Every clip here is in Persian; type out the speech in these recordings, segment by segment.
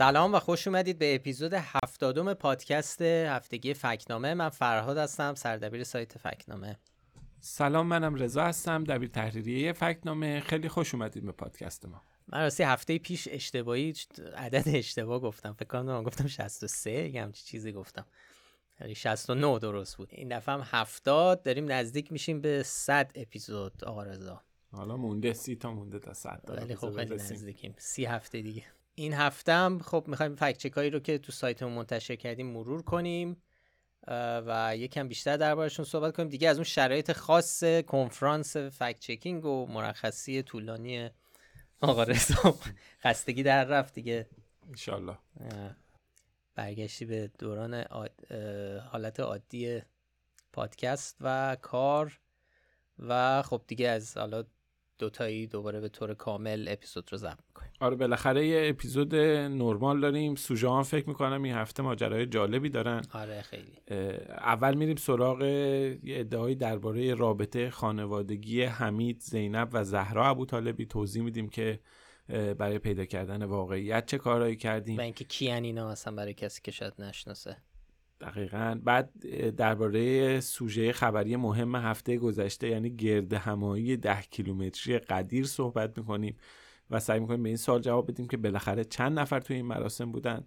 سلام و خوش اومدید به اپیزود هفتادم پادکست هفتگی فکنامه. من فرهاد هستم سردبیر سایت فکنامه. سلام منم رضا هستم دبیر تحریریه فکنامه. خیلی خوش اومدید به پادکست ما. من راستی هفته پیش اشتباهی عدد اشتباه گفتم. فکر کنم گفتم 63 یه همچی چیزی گفتم. یعنی 69 درست بود. این دفعه هم 70 داریم نزدیک میشیم به 100 اپیزود آقا رضا. حالا مونده سی تا مونده تا 100 ولی خب خیلی نزدیکیم. سی هفته دیگه. این هفته هم خب می‌خوایم فکت هایی رو که تو سایتمون منتشر کردیم مرور کنیم و یکم بیشتر دربارشون صحبت کنیم. دیگه از اون شرایط خاص کنفرانس فکت چکینگ و مرخصی طولانی آقا رضا خستگی در رفت دیگه. انشالله. برگشتی به دوران حالت عادی پادکست و کار و خب دیگه از حالا دوتایی دوباره به طور کامل اپیزود رو ضبط می‌کنیم. آره بالاخره یه اپیزود نرمال داریم. سوژه هم فکر می‌کنم این هفته ماجرای جالبی دارن. آره خیلی. اول میریم سراغ یه ادعایی درباره رابطه خانوادگی حمید زینب و زهرا ابو طالبی توضیح میدیم که برای پیدا کردن واقعیت چه کارهایی کردیم. و اینکه کیان اینا اصلا برای کسی که شاید نشناسه. دقیقا. بعد درباره سوژه خبری مهم هفته گذشته یعنی گرد همایی ده کیلومتری قدیر صحبت می‌کنیم و سعی می‌کنیم به این سال جواب بدیم که بالاخره چند نفر توی این مراسم بودن.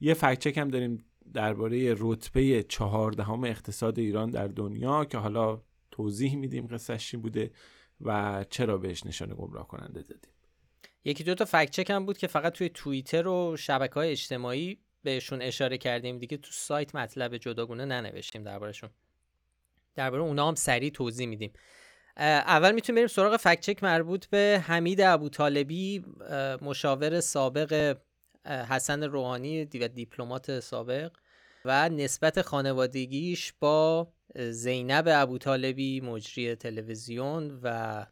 یه فکچک هم داریم درباره رتبه چهاردهم اقتصاد ایران در دنیا که حالا توضیح میدیم قصهش چی بوده و چرا بهش نشانه گمراه کننده دادیم. یکی دو تا فکچک هم بود که فقط توی توییتر و شبکه های اجتماعی بهشون اشاره کردیم دیگه تو سایت مطلب جداگونه ننوشتیم دربارهشون. درباره اونا هم سریع توضیح میدیم. اول می‌تونیم بریم سراغ فکچک مربوط به حمید ابوطالبی مشاور سابق حسن روحانی و دیپلمات سابق و نسبت خانوادگیش با زینب ابوطالبی مجری تلویزیون و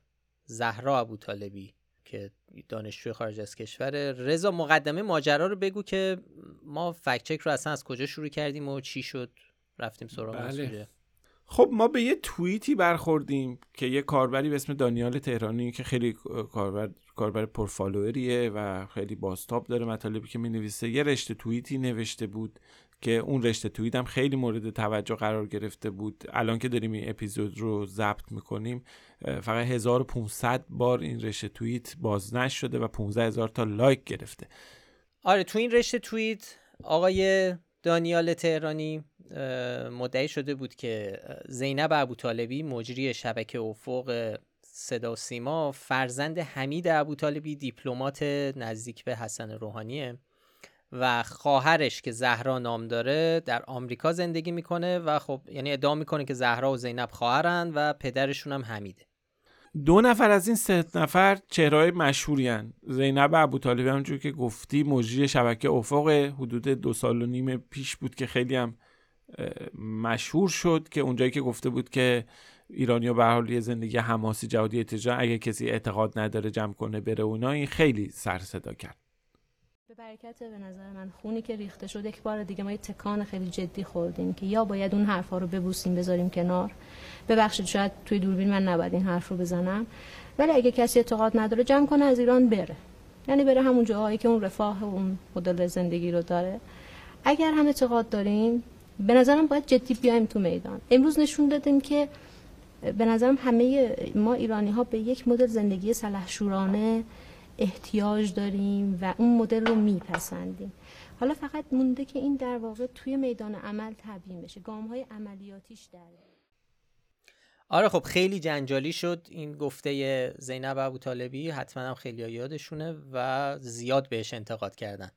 زهرا ابوطالبی. که دانشجوی خارج از کشور. رضا مقدمه ماجرا رو بگو که ما فکچک رو اصلا از کجا شروع کردیم و چی شد؟ رفتیم سراغ بله. خب ما به یه توییتی برخوردیم که یه کاربری به اسم دانیال تهرانی که خیلی کاربر کاربر پرفالوئریه و خیلی باستاب داره مطالبی که می نویسه یه رشته توییتی نوشته بود که اون رشته توییت هم خیلی مورد توجه قرار گرفته بود. الان که داریم این اپیزود رو ضبط می‌کنیم فقط 1500 بار این رشته توییت بازنشر شده و 15 هزار تا لایک گرفته. آره تو این رشته توییت آقای دانیال تهرانی مدعی شده بود که زینب ابوطالبی مجری شبکه افق صدا سیما فرزند حمید ابوطالبی دیپلمات نزدیک به حسن روحانیه. و خواهرش که زهرا نام داره در آمریکا زندگی می‌کنه و خب یعنی ادعا می‌کنه که زهرا و زینب خواهرن و پدرشون هم حمیده دو نفر از این سه نفر چهرهای مشهوری هن. زینب ابوطالبی همونجور که گفتی مجری شبکه افق حدود دو سال و نیم پیش بود که خیلی هم مشهور شد که اونجایی که گفته بود که ایرانی به حال یه زندگی حماسی جهادی اتجاه اگه کسی اعتقاد نداره جمع کنه بره اونا این خیلی سر صدا کرد به برکت به نظر من خونی که ریخته شد یک بار دیگه ما یه تکان خیلی جدی خوردیم که یا باید اون حرفا رو ببوسیم بذاریم کنار. ببخشید شاید توی دوربین من نباید این حرف رو بزنم. ولی اگه کسی اعتقاد نداره جمع کنه از ایران بره. یعنی بره همون جاهایی که اون رفاه و اون مدل زندگی رو داره. اگر هم اعتقاد داریم به نظرم باید جدی بیایم تو میدان. امروز نشون دادیم که به نظرم همه ما ایرانی ها به یک مدل زندگی سلحشورانه احتیاج داریم و اون مدل رو میپسندیم. حالا فقط مونده که این در واقع توی میدان عمل تبیین بشه. گام های عملیاتیش در آره خب خیلی جنجالی شد این گفته زینب ابو طالبی حتما هم خیلی یادشونه و زیاد بهش انتقاد کردن.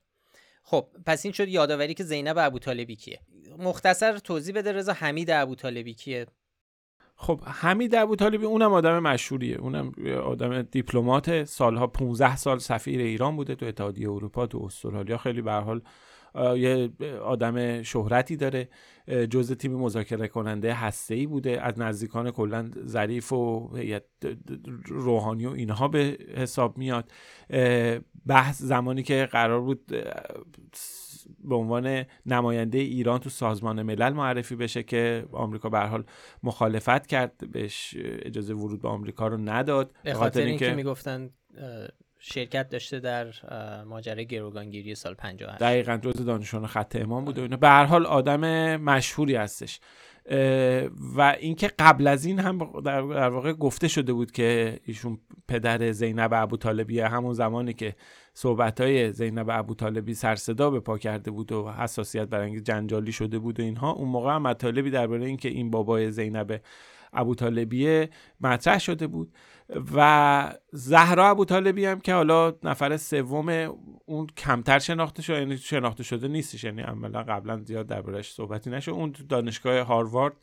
خب پس این شد یادآوری که زینب ابو طالبی کیه. مختصر توضیح بده رضا حمید ابو طالبی کیه؟ خب حمید ابوطالبی اونم آدم مشهوریه. اونم آدم دیپلمات سالها 15 سال سفیر ایران بوده تو اتحادیه اروپا تو استرالیا. خیلی به حال یه آدم شهرتی داره. جزء تیم مذاکره کننده هسته بوده. از نزدیکان کلا ظریف و روحانی و اینها به حساب میاد. بحث زمانی که قرار بود به عنوان نماینده ایران تو سازمان ملل معرفی بشه که آمریکا به حال مخالفت کرد بهش اجازه ورود به آمریکا رو نداد. به خاطر اینکه می‌گفتن شرکت داشته در ماجرای گروگانگیری سال 58 دقیقا جز دانشان خط امام بوده اینا. به هر حال آدم مشهوری هستش. و اینکه قبل از این هم در واقع گفته شده بود که ایشون پدر زینب ابو طالبیه همون زمانی که صحبت های زینب ابو طالبی سرصدا به پا کرده بود و حساسیت برانگیز جنجالی شده بود و اینها اون موقع هم مطالبی درباره اینکه این بابای زینب ابو طالبیه مطرح شده بود. و زهرا ابو طالبی هم که حالا نفر سوم اون کمتر شناخته شده یعنی شناخته شده نیستش. یعنی عملا قبلا زیاد دربارش صحبتی نشد. اون دانشگاه هاروارد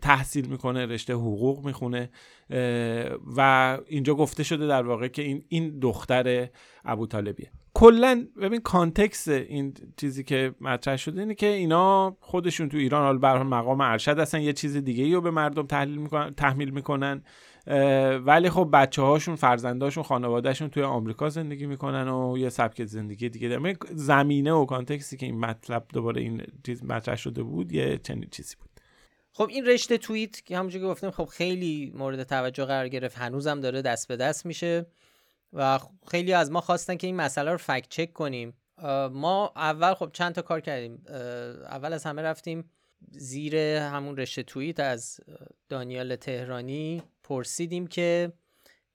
تحصیل می‌کنه رشته حقوق می‌خونه و اینجا گفته شده در واقع که این این دختر ابو طالبیه کلا ببین context این چیزی که مطرح شده اینه که اینا خودشون تو ایران حال به مقام ارشد هستن یه چیز دیگه ای رو به مردم تحلیل می‌کنن تحمیل می‌کنن ولی خب بچه هاشون فرزنداشون خانوادهشون توی آمریکا زندگی می‌کنن و یه سبک زندگی دیگه دارن. زمینه و context ی که این مطلب دوباره این چیز مطرح شده بود یه چنین چیزی بود. خب این رشته توییت که همونجوری که گفتیم خب خیلی مورد توجه قرار گرفت هنوزم داره دست به دست میشه. و خیلی از ما خواستن که این مسئله رو فکت چک کنیم. ما اول خب چند تا کار کردیم. اول از همه رفتیم زیر همون رشته توییت از دانیال تهرانی. پرسیدیم که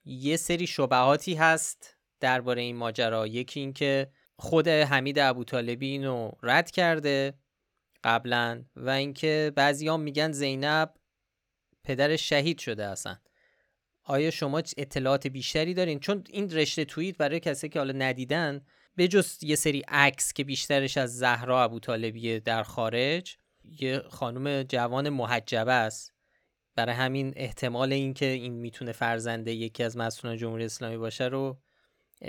یه سری شبهاتی هست درباره این ماجرا. یکی اینکه خود حمید ابوطالبی اینو رد کرده قبلا و اینکه بعضیام میگن زینب پدر شهید شده اصلا. آیا شما اطلاعات بیشتری دارین؟ چون این رشته توییت برای کسی که حالا ندیدن به جز یه سری عکس که بیشترش از زهرا ابوطالبی در خارج یه خانم جوان محجبه است. برای همین احتمال اینکه این می‌تونه فرزنده یکی از مسئولان جمهوری اسلامی باشه رو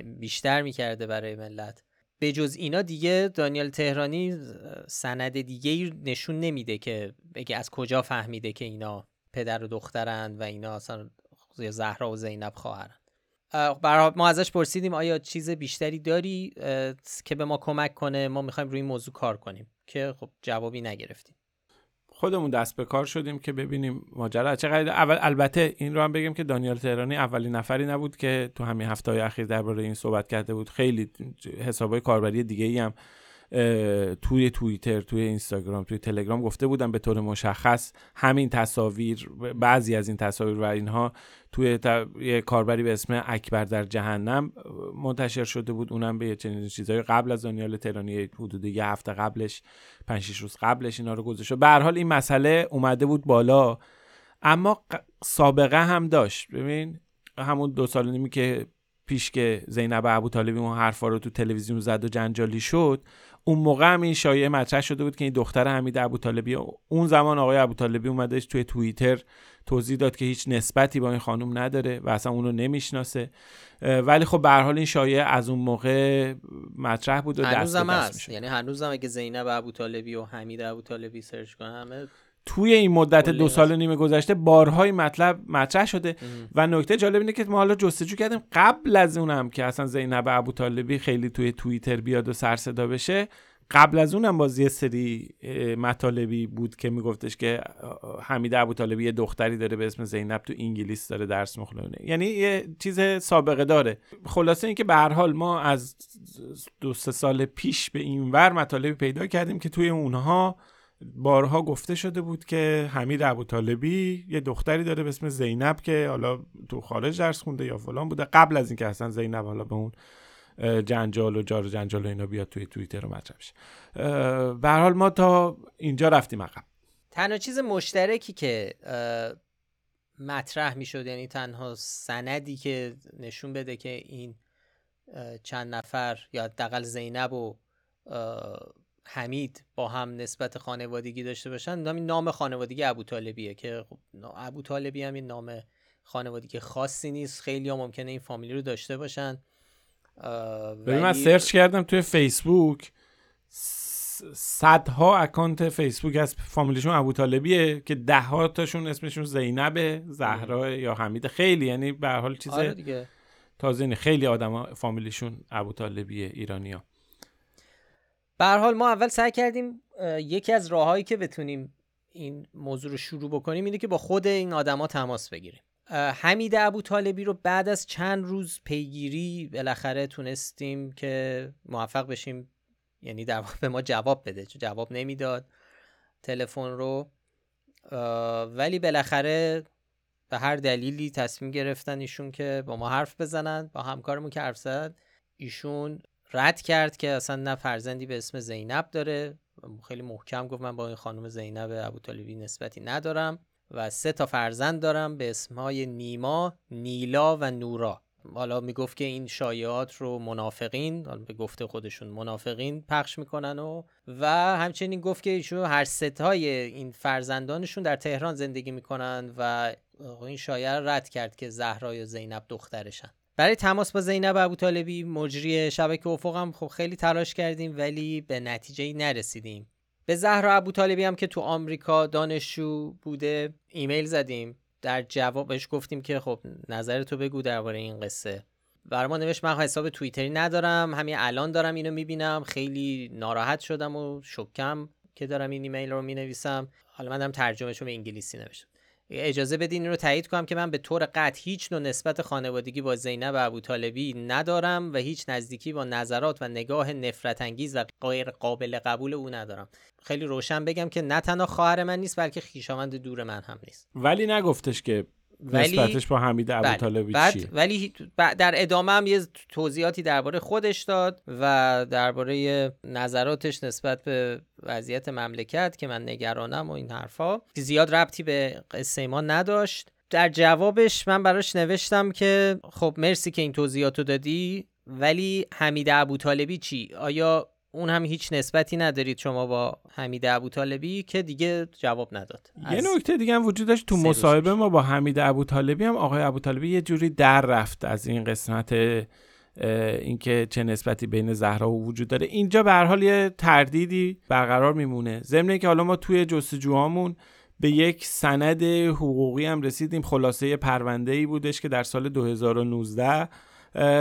بیشتر می‌کرده برای ملت. به جز اینا دیگه دانیال تهرانی سند دیگه نشون نمیده که بگه از کجا فهمیده که اینا پدر و دخترند و اینا اصلا زهرا و زینب خواهرند ما ازش پرسیدیم آیا چیز بیشتری داری؟ که به ما کمک کنه ما می‌خوایم روی این موضوع کار کنیم. که خب جوابی نگرفتیم. خودمون دست به کار شدیم که ببینیم ماجرا چقدر اول البته این رو هم بگیم که دانیال تهرانی اولین نفری نبود که تو همین هفته های اخیر درباره این صحبت کرده بود. خیلی حسابای کاربری دیگه ای هم توی توییتر توی اینستاگرام توی تلگرام گفته بودم به طور مشخص همین تصاویر بعضی از این تصاویر و اینها توی یه کاربری به اسم اکبر در جهنم منتشر شده بود. اونم به چنین چیزهای قبل از دانیال تهرانی حدود یه هفته قبلش 5 روز قبلش اینا رو گذاشته به هر حال این مسئله اومده بود بالا. اما سابقه هم داشت. ببین همون دو سال نیمی که پیش که زینب ابو طالبی اون حرفا رو تو تلویزیون زد و جنجالی شد اون موقع هم این شایعه مطرح شده بود که این دختر حمید ابوطالبی اون زمان آقای ابوطالبی اومدش توی توییتر توضیح داد که هیچ نسبتی با این خانم نداره و اصلا اونو نمی‌شناسه. ولی خب به حال این شایعه از اون موقع مطرح بود و دست به دست میشه یعنی هنوزم اگه زینب ابوطالبی و حمید ابوطالبی سرچ کنه همه توی این مدت دو سال و نیم گذشته بارهای مطلب مطرح شده و نکته جالب اینه که ما حالا جستجو کردیم. قبل از اونم که اصلا زینب ابو طالبی خیلی توی توییتر بیاد و سر صدا بشه قبل از اونم باز یه سری مطالبی بود که میگفتش که حمید ابو طالبی یه دختری داره به اسم زینب تو انگلیس داره درس مخلونه یعنی یه چیز سابقه داره. خلاصه اینکه به هر حال ما از دو سه سال پیش به این ور مطالبی پیدا کردیم که توی اونها بارها گفته شده بود که حمید ابو طالبی یه دختری داره به اسم زینب که حالا تو خارج درس خونده یا فلان بوده. قبل از اینکه اصلا زینب حالا به اون جنجال و جار جنجال و اینا بیاد توی توییتر رو مطرح بشه. به حال ما تا اینجا رفتیم عقب. تنها چیز مشترکی که مطرح می‌شد یعنی تنها سندی که نشون بده که این چند نفر یا دقل زینب و حمید با هم نسبت خانوادگی داشته باشن نام نام خانوادگی ابو طالبیه که خب ابو طالبی هم این نام خانوادگی خاصی نیست. خیلی ها ممکنه این فامیلی رو داشته باشن. ولی... من سرچ کردم توی فیسبوک صدها اکانت فیسبوک از فامیلیشون ابو طالبیه که ده ها تاشون اسمشون زینبه زهرا یا حمید. خیلی یعنی به حال چیز آره تازه خیلی آدم فامیلیشون ابو طالبیه ایرانیا به حال ما اول سعی کردیم یکی از راههایی که بتونیم این موضوع رو شروع بکنیم اینه که با خود این آدما تماس بگیریم. حمید ابو طالبی رو بعد از چند روز پیگیری بالاخره تونستیم که موفق بشیم یعنی در واقع به ما جواب بده جواب نمی‌داد تلفن رو. ولی بالاخره به هر دلیلی تصمیم گرفتن ایشون که با ما حرف بزنن با همکارمون که حرف زد ایشون رد کرد که اصلا نه فرزندی به اسم زینب داره. خیلی محکم گفت من با این خانم زینب ابو طالبی نسبتی ندارم و سه تا فرزند دارم به اسمهای نیما، نیلا و نورا. حالا می‌گفت که این شایعات رو منافقین به گفته خودشون منافقین پخش می‌کنن و و همچنین گفت که ایشون هر ستای این فرزندانشون در تهران زندگی می‌کنن و این شایعه رد کرد که زهرا یا زینب دخترشن. برای تماس با زینب ابو طالبی مجری شبکه افق هم خب خیلی تلاش کردیم ولی به نتیجه نرسیدیم. به زهرا ابو طالبی هم که تو آمریکا دانشجو بوده ایمیل زدیم. در جوابش گفتیم که خب نظرتو بگو درباره این قصه. برای ما نوشت من حساب توییتری ندارم همین الان دارم اینو می‌بینم. خیلی ناراحت شدم و شکم که دارم این ایمیل رو می‌نویسم. حالا من دارم به انگلیسی نوشتم. اجازه بدین رو تایید کنم که من به طور قطع هیچ نوع نسبت خانوادگی با زینب ابو طالبی ندارم و هیچ نزدیکی با نظرات و نگاه نفرت انگیز و غیر قابل قبول او ندارم. خیلی روشن بگم که نه تنها خواهر من نیست بلکه خویشاوند دور من هم نیست. ولی نگفتش که ولی نسبتش با حمید ابوطالبی بله. چیه؟ ولی در ادامه هم یه توضیحاتی درباره خودش داد و درباره نظراتش نسبت به وضعیت مملکت که من نگرانم و این حرفا. زیاد ربطی به قصه ما نداشت. در جوابش من براش نوشتم که خب مرسی که این توضیحاتو دادی ولی حمید ابوطالبی چی؟ آیا اون هم هیچ نسبتی ندارید شما با حمید ابوطالبی که دیگه جواب نداد. یه نکته دیگه هم وجود داشت تو مصاحبه ما با حمید ابوطالبی هم آقای ابوطالبی یه جوری در رفت از این قسمت اینکه چه نسبتی بین زهرا و وجود داره. اینجا به هر حال یه تردیدی برقرار میمونه. ضمن که حالا ما توی جستجوهامون به یک سند حقوقی هم رسیدیم. خلاصه پرونده ای بودش که در سال 2019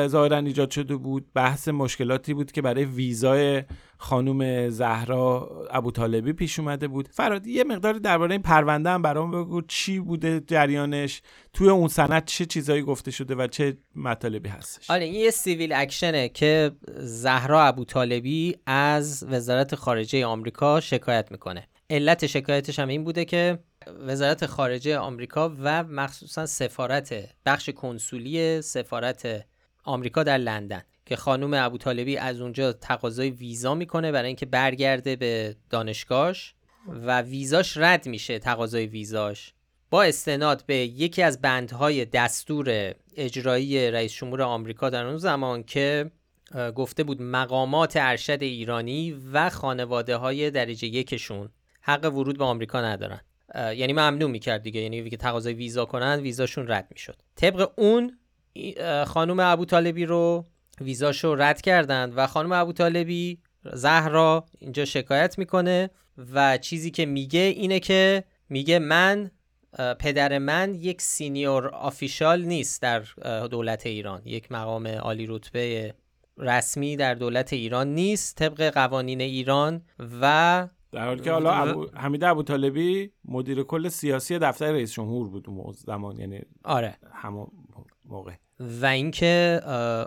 ظاهرا ایجاد شده بود. بحث مشکلاتی بود که برای ویزای خانم زهرا ابو طالبی پیش اومده بود. فراد یه مقداری درباره این پرونده هم برام بگو. چی بوده جریانش؟ توی اون سند چه چیزایی گفته شده و چه مطالبی هستش؟ آره این یه سیویل اکشنه که زهرا ابو طالبی از وزارت خارجه آمریکا شکایت می‌کنه. علت شکایتش هم این بوده که وزارت خارجه آمریکا و مخصوصا سفارت بخش کنسولی سفارت آمریکا در لندن که خانم ابو طالبی از اونجا تقاضای ویزا می‌کنه برای اینکه برگرده به دانشگاهش و ویزاش رد میشه تقاضای ویزاش. با استناد به یکی از بندهای دستور اجرایی رئیس جمهور آمریکا در اون زمان که گفته بود مقامات ارشد ایرانی و خانواده های درجه یکشون حق ورود به آمریکا ندارن. یعنی ممنوع می‌کرد دیگه یعنی که تقاضای ویزا کنن ویزاشون رد می‌شد. طبق اون خانم ابو طالبی رو ویزاشو رد کردند و خانم ابو طالبی زهرا اینجا شکایت می‌کنه و چیزی که میگه اینه که میگه من پدر من یک سینیور آفیشال نیست در دولت ایران. یک مقام عالی رتبه رسمی در دولت ایران نیست طبق قوانین ایران و در حالی که حالا ابو... حمید ابو طالبی مدیر کل سیاسی دفتر رئیس جمهور بود اون زمان یعنی آره. همون موقع. و اینکه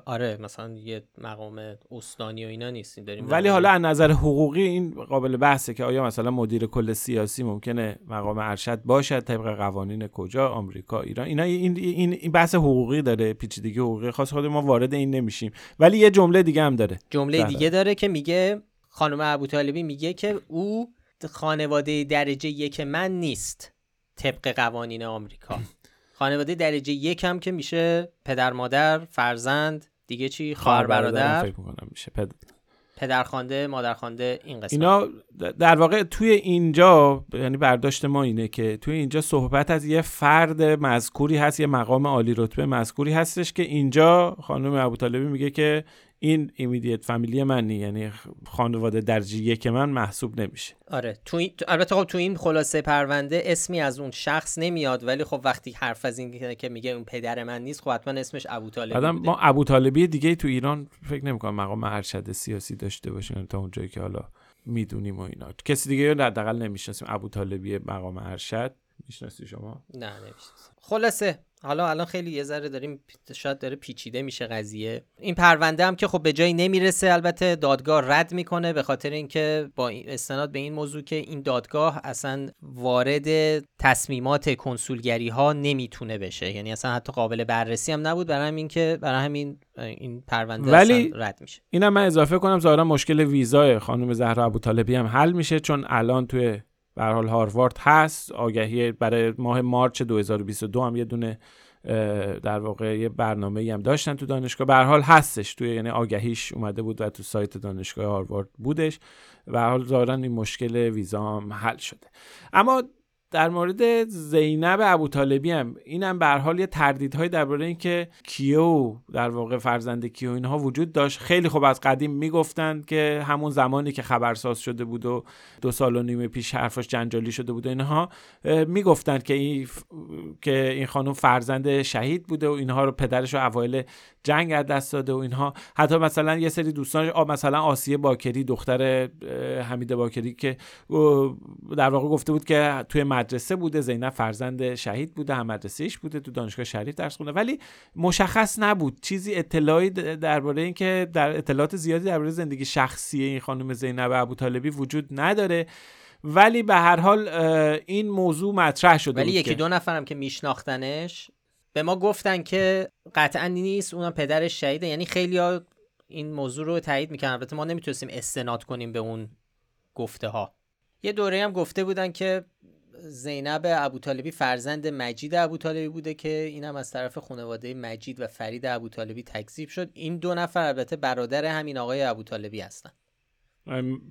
آره مثلا یه مقام استانی و اینا نیستیم داریم ولی حالا از نظر حقوقی این قابل بحثه که آیا مثلا مدیر کل سیاسی ممکنه مقام ارشد باشد طبق قوانین کجا آمریکا ایران؟ اینا این این بحث حقوقی داره پیچیدگی حقوقی خاص خود ما وارد این نمیشیم. ولی یه جمله دیگه هم داره. جمله دیگه داره که میگه خانم ابوطالبی میگه که او خانواده درجه یک من نیست طبق قوانین آمریکا. خانواده درجه یک هم که میشه پدر مادر فرزند دیگه چی؟ خواهر برادر فکر می‌کنم میشه. پد... پدرخوانده مادرخوانده این قسمت. اینا در واقع توی اینجا یعنی برداشت ما اینه که توی اینجا صحبت از یه فرد مذکوری هست یه مقام عالی رتبه مذکوری هستش که اینجا خانم ابوطالبی میگه که این ایمیدیت فامیلی من یعنی خانواده درجه یک من محسوب نمیشه. آره تو این... البته خب تو این خلاصه پرونده اسمی از اون شخص نمیاد ولی خب وقتی حرف از این که میگه اون پدر من نیست خب حتما اسمش ابو طالبی ما ابو طالبی دیگه تو ایران فکر نمی‌کنم مقام ارشد سیاسی داشته باشیم تا اونجایی که حالا می‌دونیم و اینا. کسی دیگه رو حداقل نمی‌شناسیم. ابو طالبی مقام ارشد می‌شناسی شما؟ نه نمی‌شناسم. خلاصه حالا الان خیلی یه ذره داریم شاید داره پیچیده میشه قضیه. این پرونده هم که خب به جایی نمی‌رسه البته دادگاه رد می‌کنه به خاطر اینکه با استناد به این موضوع که این دادگاه اصلا وارد تصمیمات کنسولگری ها نمی‌تونه بشه. یعنی اصلا حتی قابل بررسی هم نبود. برای همین که برای همین این پرونده ولی رد میشه. اینم من اضافه کنم ظاهرا مشکل ویزای خانم زهرا ابوطالبی هم حل میشه چون الان توی به حال هاروارد هست. آگهی برای ماه مارچ 2022 هم یه دونه در واقع یه برنامه هم داشتن تو دانشگاه. به حال هستش توی یعنی آگهیش اومده بود و تو سایت دانشگاه هاروارد بودش. و حال ظاهرا این مشکل ویزا هم حل شده. اما در مورد زینب ابوطالبی هم اینم به حال یه تردیدهایی درباره اینکه کیو در واقع فرزند کیو اینها وجود داشت. خیلی خوب از قدیم می‌گفتند که همون زمانی که خبرساز شده بود و دو سال و نیم پیش حرفش جنجالی شده بود اینها می‌گفتند که این که این خانم فرزند شهید بوده و اینها رو پدرش رو اوایل جنگ از دست داده و اینها. حتی مثلا یه سری دوستانش مثلا آسیه باکری دختر حمید باکری که در واقع گفته بود که توی مدرسه بوده زینب فرزند شهید بوده هم مدرسهش بوده تو دانشگاه شریف درس خونده. ولی مشخص نبود. چیزی اطلاعی درباره اینکه در اطلاعات زیادی درباره زندگی شخصی این خانم زینب ابوطالبی وجود نداره. ولی به هر حال این موضوع مطرح شده ولی یکی. دو نفرم که میشناختنش به ما گفتن که قطعا نیست اونم پدرش شهیده. یعنی خیلی ها این موضوع رو تایید می‌کنن. البته ما نمی‌تونستیم استناد کنیم به اون گفته ها یه دوره هم گفته بودن که زینب ابوطالبی فرزند مجید ابوطالبی بوده که اینم از طرف خانواده مجید و فرید ابوطالبی تکذیب شد. این دو نفر البته برادر همین آقای ابوطالبی هستن.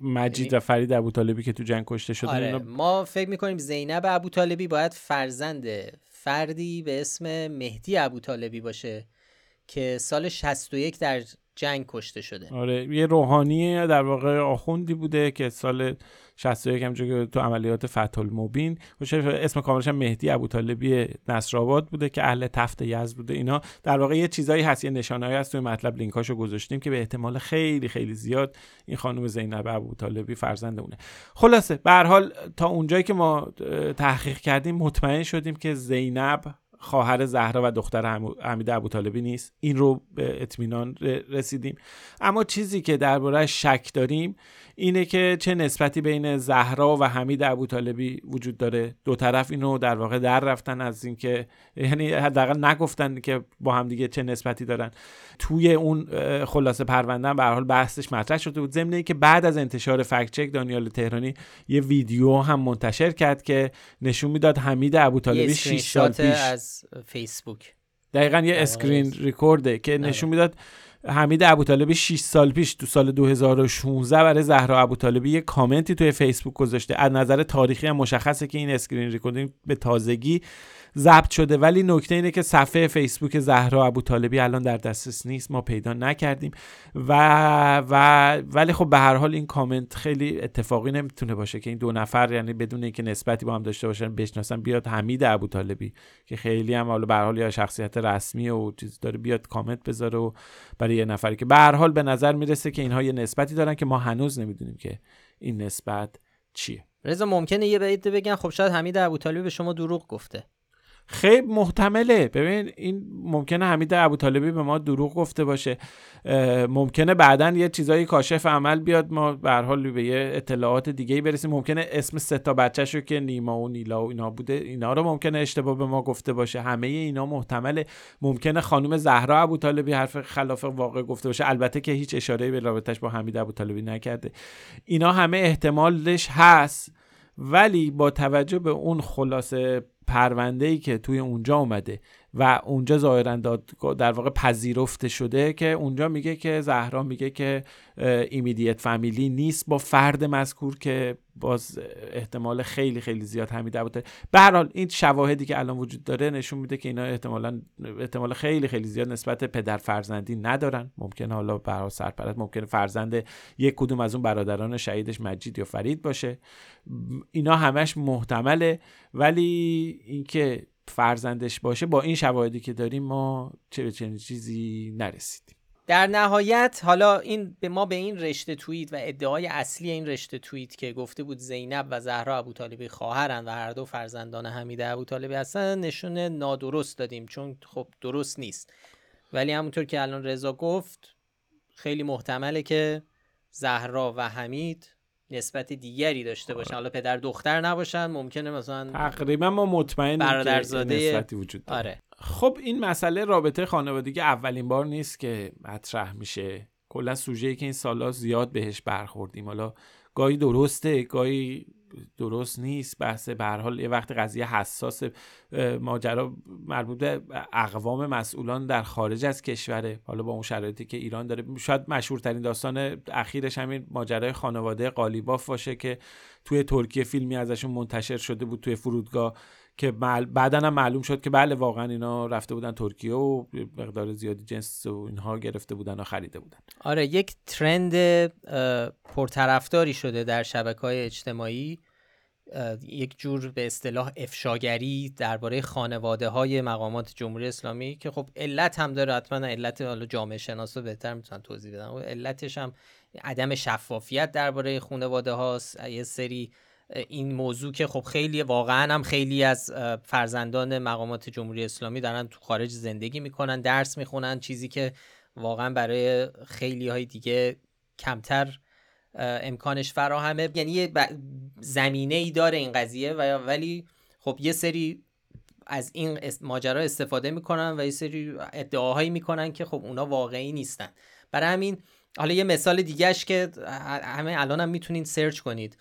مجید یعنی و فرید ابوطالبی که تو جنگ کشته شده آره ما فکر می‌کنیم زینب ابوطالبی باید فرزند فردی به اسم مهدی ابوطالبی باشه که سال 61 در جنگ کشته شده. آره یه روحانی در واقع آخوندی بوده که سال 61 هم که تو عملیات فتح المبین اسم کاملش مهدی ابوطالبی نصرآباد بوده که اهل تفت یزد بوده اینا. در واقع یه چیزایی هست یه نشانهایی هست توی مطلب لینکاشو گذاشتیم که به احتمال خیلی خیلی زیاد این خانم زینب ابوطالبی فرزند اونه. خلاصه به هر حال تا اونجایی که ما تحقیق کردیم مطمئن شدیم که زینب خواهر زهرا و دختر حمید ابوطالبی نیست. این رو به اطمینان رسیدیم. اما چیزی که درباره شک داریم اینه که چه نسبتی بین زهرا و حمید ابوطالبی وجود داره. دو طرف اینو در واقع در رفتن از اینکه یعنی حداقل نگفتن که با هم دیگه چه نسبتی دارن. توی اون خلاصه پرونده به حال بحثش مطرح شده بود. ضمن که بعد از انتشار fact check دانیال تهرانی یه ویدیو هم منتشر کرد که نشون می‌داد حمید ابوطالبی 6 سال پیش از فیسبوک دقیقا یه screen record ه که نشون می‌داد حمید ابوطالبی 6 سال پیش تو سال 2016 برای زهرا ابوطالبی یه کامنتی توی فیسبوک گذاشته. از نظر تاریخی هم مشخصه که این screen recording به تازگی ضبط شده. ولی نکته اینه که صفحه فیسبوک زهرا ابوطالبی الان در دسترس نیست. ما پیدا نکردیم. و و ولی خب به هر حال این کامنت خیلی اتفاقی نمی‌تونه باشه که این دو نفر یعنی بدون اینکه نسبتی با هم داشته باشن بشناسن بیاد حمید ابوطالبی که خیلی هم حالا به هر حال یا شخصیت رسمی و چیز داره بیاد کامنت بذاره و برای یه نفری که به هر حال به نظر می‌رسه که اینها یه نسبتی دارن که ما هنوز نمی‌دونیم که این نسبت چیه. رضا ممکنه یه بعید بگن؟ خب شاید حمید ابوطالبی به شما دروغ گفته. خیلی محتمله. ببین این ممکنه حمید ابوطالبی به ما دروغ گفته باشه. ممکنه بعدا یه چیزایی کاشف عمل بیاد ما به حال به یه اطلاعات دیگه برسیم. ممکنه اسم سه تا بچه‌شو که نیما و نیلا و اینا بوده اینا رو ممکنه اشتباه به ما گفته باشه. همه اینا محتمله. ممکنه خانم زهرا ابوطالبی حرف خلاف واقع گفته باشه. البته که هیچ اشاره به رابطش با حمید ابوطالبی نکرده. اینا همه احتمالش هست ولی با توجه به اون خلاصه پرونده ای که توی اونجا اومده. و اونجا ظاهرا در واقع پذیرفته شده که اونجا میگه که زهرا میگه که ایمیدیت فامیلی نیست با فرد مذکور که باز احتمال خیلی خیلی زیاد حمیده بوده به هر حال این شواهدی که الان وجود داره نشون میده که اینا احتمالا احتمال خیلی خیلی زیاد نسبت پدر فرزندی ندارن. ممکنه حالا برای سرپرست ممکنه فرزند یک کدوم از اون برادران شهیدش مجید یا فرید باشه. اینا همش محتمله. ولی اینکه فرزندش باشه با این شواهدی که داریم ما چه به چنین چیزی نرسیدیم. در نهایت حالا این به ما به این رشته توییت و ادعای اصلی این رشته توییت که گفته بود زینب و زهرا ابوطالبی خواهرن و هر دو فرزندان حمید ابوطالبی هستن نشون نادرست دادیم چون خب درست نیست. ولی همونطور که الان رضا گفت خیلی محتمله که زهرا و حمید نسبت دیگری داشته باشن. حالا پدر دختر نباشن ممکنه مثلا تقریبا ما مطمئن برادرزاده نسبتی وجود داره. آره. خب این مسئله رابطه خانوادگی اولین بار نیست که مطرح میشه. کلا سوژه‌ای که این سالا زیاد بهش برخوردیم. حالا گاهی درسته گاهی درست نیست بحث به حال یه وقت قضیه حساس ماجرا مربوط به اقوام مسئولان در خارج از کشوره. حالا با اون شرایطی که ایران داره شاید مشهورترین داستان اخیرش همین ماجرای خانواده قالیباف باشه که توی ترکیه فیلمی ازشون منتشر شده بود توی فرودگاه. که بعدا هم معلوم شد که بله واقعا اینا رفته بودن ترکیه و مقدار زیادی جنس و اینها گرفته بودن و خریده بودن. آره یک ترند پرطرفداری شده در شبکه های اجتماعی یک جور به اصطلاح افشاگری درباره خانواده های مقامات جمهوری اسلامی که خب علت هم داره حتما علت حالا جامعه شناسا بهتر می‌تونن توضیح بدن. علتش هم عدم شفافیت درباره خانواده هاست یه سری این موضوع که خب خیلی واقعا هم خیلی از فرزندان مقامات جمهوری اسلامی دارن تو خارج زندگی می‌کنن درس می‌خونن چیزی که واقعا برای خیلی های دیگه کمتر امکانش فراهمه. یعنی یه زمینه ای داره این قضیه و ولی خب یه سری از این ماجرا استفاده می‌کنن و یه سری ادعاهایی می‌کنن که خب اونا واقعی نیستن. برای همین حالا یه مثال دیگهش که همه الان هم می‌تونید سرچ کنید.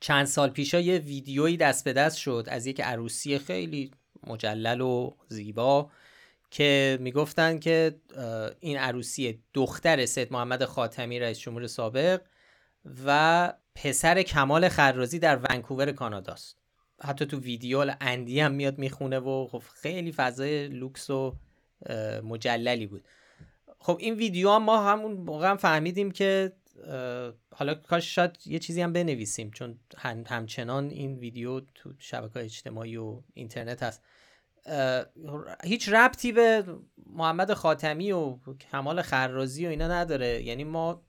چند سال پیشا یه ویدیویی دست به دست شد از یک عروسی خیلی مجلل و زیبا که می‌گفتن که این عروسی دختر سید محمد خاتمی رئیس جمهور سابق و پسر کمال خرازی در ونکوور کاناداست. حتی تو ویدیو اندی هم میاد می‌خونه و خب خیلی فضای لوکس و مجللی بود. خب این ویدیو هم ما همون موقع هم فهمیدیم که حالا کاش شاید یه چیزی هم بنویسیم چون همچنان این ویدیو تو شبکه اجتماعی و اینترنت هست. هیچ ربطی به محمد خاتمی و کمال خرازی و اینا نداره. یعنی ما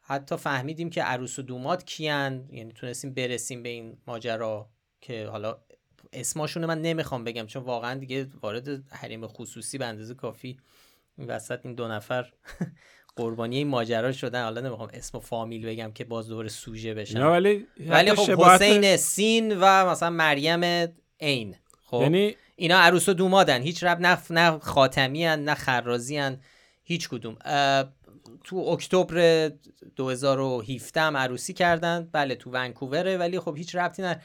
حتی فهمیدیم که عروس و دومات کیان یعنی تونستیم برسیم به این ماجرا که حالا اسماشون من نمی‌خوام بگم چون واقعا دیگه وارد حریم خصوصی به اندازه کافی وسط این دو نفر قربانی این ماجرا شدن. حالا نمی‌خوام اسم و فامیل بگم که باز دور سوژه بشن ولی ولی خب حسین سین و مثلا مریم عین. خب یعنی اینا عروس و دومادن. هیچ رب نه نه خاتمی هن نه خرازی هن هیچ کدوم. تو اکتبر 2017 هم عروسی کردن. بله تو ونکووره ولی خب هیچ ربطی نه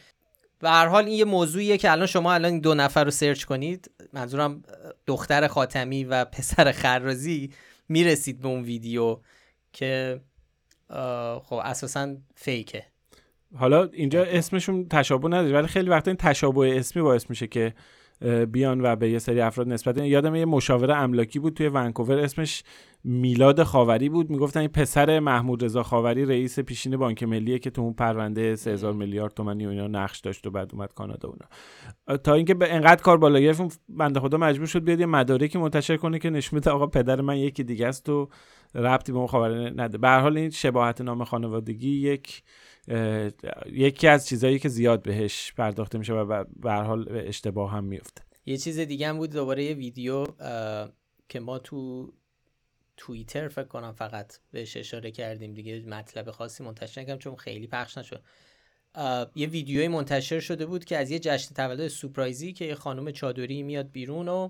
به هر حال این یه موضوعیه که الان شما الان این دو نفر رو سرچ کنید. منظورم دختر خاتمی و پسر خرازی. می‌رسید به اون ویدیو که خب اساسا فیکه. حالا اینجا اسمشون تشابه نداره ولی خیلی وقتا این تشابه اسمی باعث میشه که بیان و به یه سری افراد نسبت یادم یه مشاور املاکی بود توی ونکوور اسمش میلاد خاوری بود. می‌گفتن این پسر محمود رضا خاوری رئیس پیشین بانک ملیه که تو اون پرونده 3000 میلیارد تومانی و اینا نقش داشت و بعد اومد کانادا اونا تا اینکه به انقدر کار بالا گرفت بنده خدا مجبور شد بیاد یه مدارکی منتشر کنه که نشون میده آقا پدر من یکی دیگه است و ربطی به اون خاوری نده. به هر حال این شباهت نام خانوادگی یک یکی از چیزهایی که زیاد بهش پرداخته میشه و به حال اشتباه هم میفته. یه چیز دیگه هم بود دوباره یه ویدیو که ما تو توییتر فکر کنم فقط بهش اشاره کردیم دیگه مطلب خاصی منتشر نکردم چون خیلی پخش نشد. یه ویدیوی منتشر شده بود که از یه جشن تولد سورپرایزی که یه خانم چادری میاد بیرون و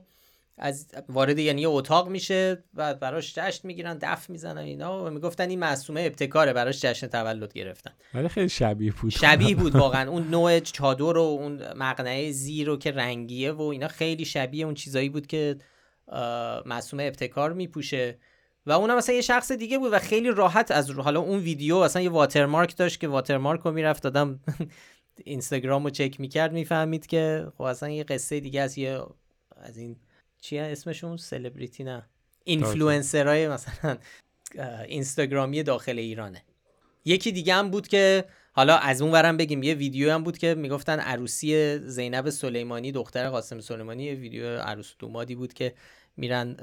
از وارد یعنی اتاق میشه و براش جشن می‌گیرن دف می‌زنن اینا. و می‌گفتن این معصومه ابتکاره براش جشن تولد گرفتن. ولی خیلی شبیه بود. شبیه بود واقعا. اون نوع چادر و اون مقنعه زیر و که رنگیه و اینا خیلی شبیه اون چیزایی بود که معصومه ابتکار میپوشه. و اونم مثلا یه شخص دیگه بود و خیلی راحت از حالا اون ویدیو اصلا یه واترمارک داشت که واترمارک رو می‌رفت دادم اینستاگرام رو چک می‌کرد می‌فهمید که خب اصلا یه قصه دیگه از یه از این چی اسمشون سلبریتی نه. اینفلوئنسرای مثلا اینستاگرامی داخل ایرانه. یکی دیگه هم بود که حالا از اون ورم بگیم یه ویدیو هم بود که می‌گفتن عروسی زینب سلیمانی دختر قاسم سلیمانی یه ویدیو عروس دومادی بود که میرن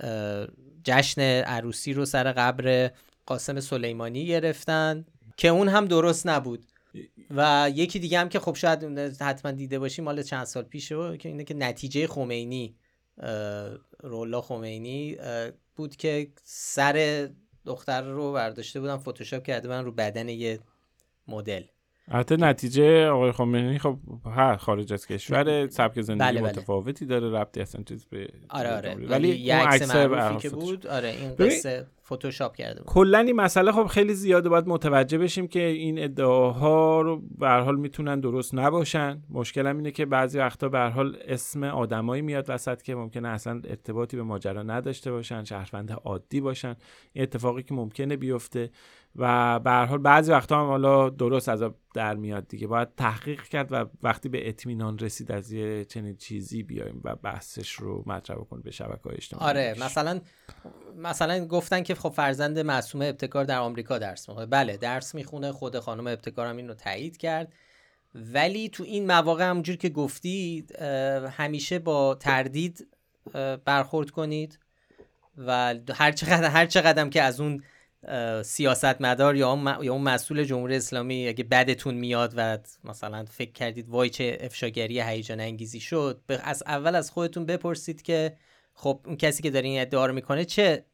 جشن عروسی رو سر قبر قاسم سلیمانی گرفتن که اون هم درست نبود. و یکی دیگه هم که خب شاید حتما دیده باشی مال چند سال پیشه که اینه که نتیجه خمینی. رولا خمینی بود که سر دختر رو برداشته بودن فتوشاپ کرده بودن رو بدن یه مدل. حتی نتیجه آقای خمینی خب هر خارج از کشور سبک زندگی بله بله. متفاوتی داره ربطی اصلا چیز به آره آره. ولی یه عکس معروفی که بود آره این قصه فتوشاپ کرده بود. کلا این مسئله خب خیلی زیاده. باید متوجه بشیم که این ادعاها رو به حال می‌تونن درست نباشن. مشکلم اینه که بعضی وقتا به حال اسم آدمایی میاد وسط که ممکنه اصلا ارتباطی به ماجرا نداشته باشن شهروند عادی باشن. این اتفاقی که ممکنه بیفته. و به هر حال بعضی وقتا هم حالا درست از در میاد دیگه. باید تحقیق کرد و وقتی به اطمینان رسید از یه چنین چیزی بیایم و بحثش رو مطرح کنیم به شبکه های اجتماعی. آره مثلا مثلا گفتن که خب فرزند معصومه ابتکار در آمریکا درس می‌خونه. بله درس می‌خونه خود خانم ابتکار هم این رو تایید کرد. ولی تو این مواقع همونجور که گفتید همیشه با تردید برخورد کنید و هر چقدر هر چقدر که از اون سیاستمدار یا یا اون مسئول جمهوری اسلامی اگه بدتون میاد و مثلا فکر کردید وای چه افشاگری هیجان انگیزی شد از اول از خودتون بپرسید که خب اون کسی که داره این ادعا رو می‌کنه چه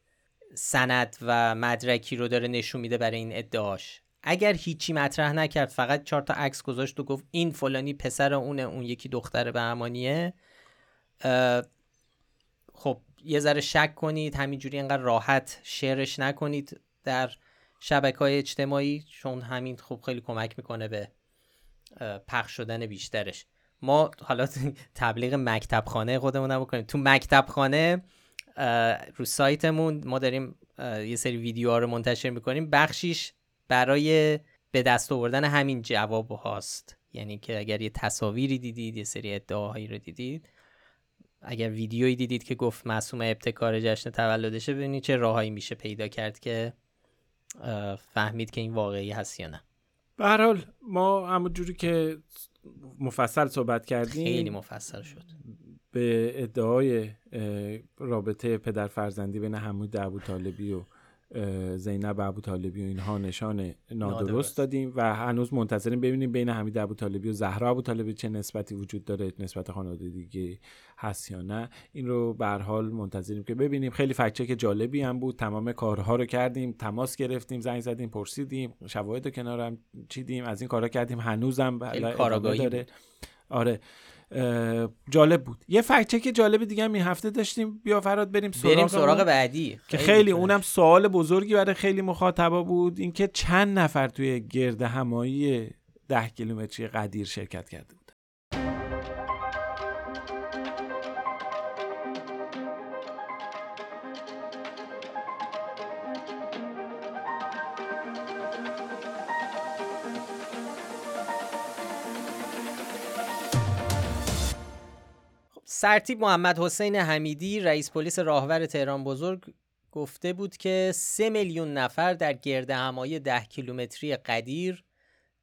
سند و مدرکی رو داره نشون میده برای این ادعاش؟ اگر هیچی مطرح نکرد فقط چهار تا عکس گذاشت و گفت این فلانی پسر اونه اون یکی دختر بهمانیه خب یه ذره شک کنید همینجوری انقدر راحت شعرش نکنید. در شبکه های اجتماعی چون همین خوب خیلی کمک می‌کنه به پخش شدن بیشترش. ما حالا تبلیغ مکتب خانه خودمون بکنیم. تو مکتب خانه رو سایتمون ما داریم یه سری ویدیوها رو منتشر می‌کنیم. بخشیش برای به دست آوردن همین جواب هاست. یعنی که اگر یه تصاویری دیدید یه سری ادعاهایی رو دیدید اگر ویدیویی دیدید که گفت معصوم ابتکار جشن تولدشه ببینید چه راههایی میشه پیدا کرد که فهمید که این واقعی هست یا نه. به هر حال ما همون جوری که مفصل صحبت کردیم خیلی مفصل شد. به ادعای رابطه پدر فرزندی بین حمود طالبی و زینب ابو طالبی و اینها نشان نادرست دادیم و هنوز منتظریم ببینیم بین حمید ابو طالبی و زهرا ابو طالبی چه نسبتی وجود داره نسبت خانواده دیگه هست یا نه. این رو به حال منتظریم که ببینیم. خیلی فکچک جالبی هم بود. تمام کارها رو کردیم تماس گرفتیم زنگ زدیم پرسیدیم شواهد رو کنارم چیدیم از این کارا کردیم. هنوزم داره. آره. جالب بود. یه فکت که جالب دیگه هم این هفته داشتیم. بیا فراد بریم سراغ, بریم سراغ بعدی. که خیلی اونم سوال بزرگی برای خیلی مخاطبا بود. اینکه چند نفر توی گرد همایی ده کیلومتری قدیر شرکت کرده سرتیب محمد حسین حمیدی رئیس پلیس راهور تهران بزرگ گفته بود که سه میلیون نفر در گرد همایی ده کیلومتری قدیر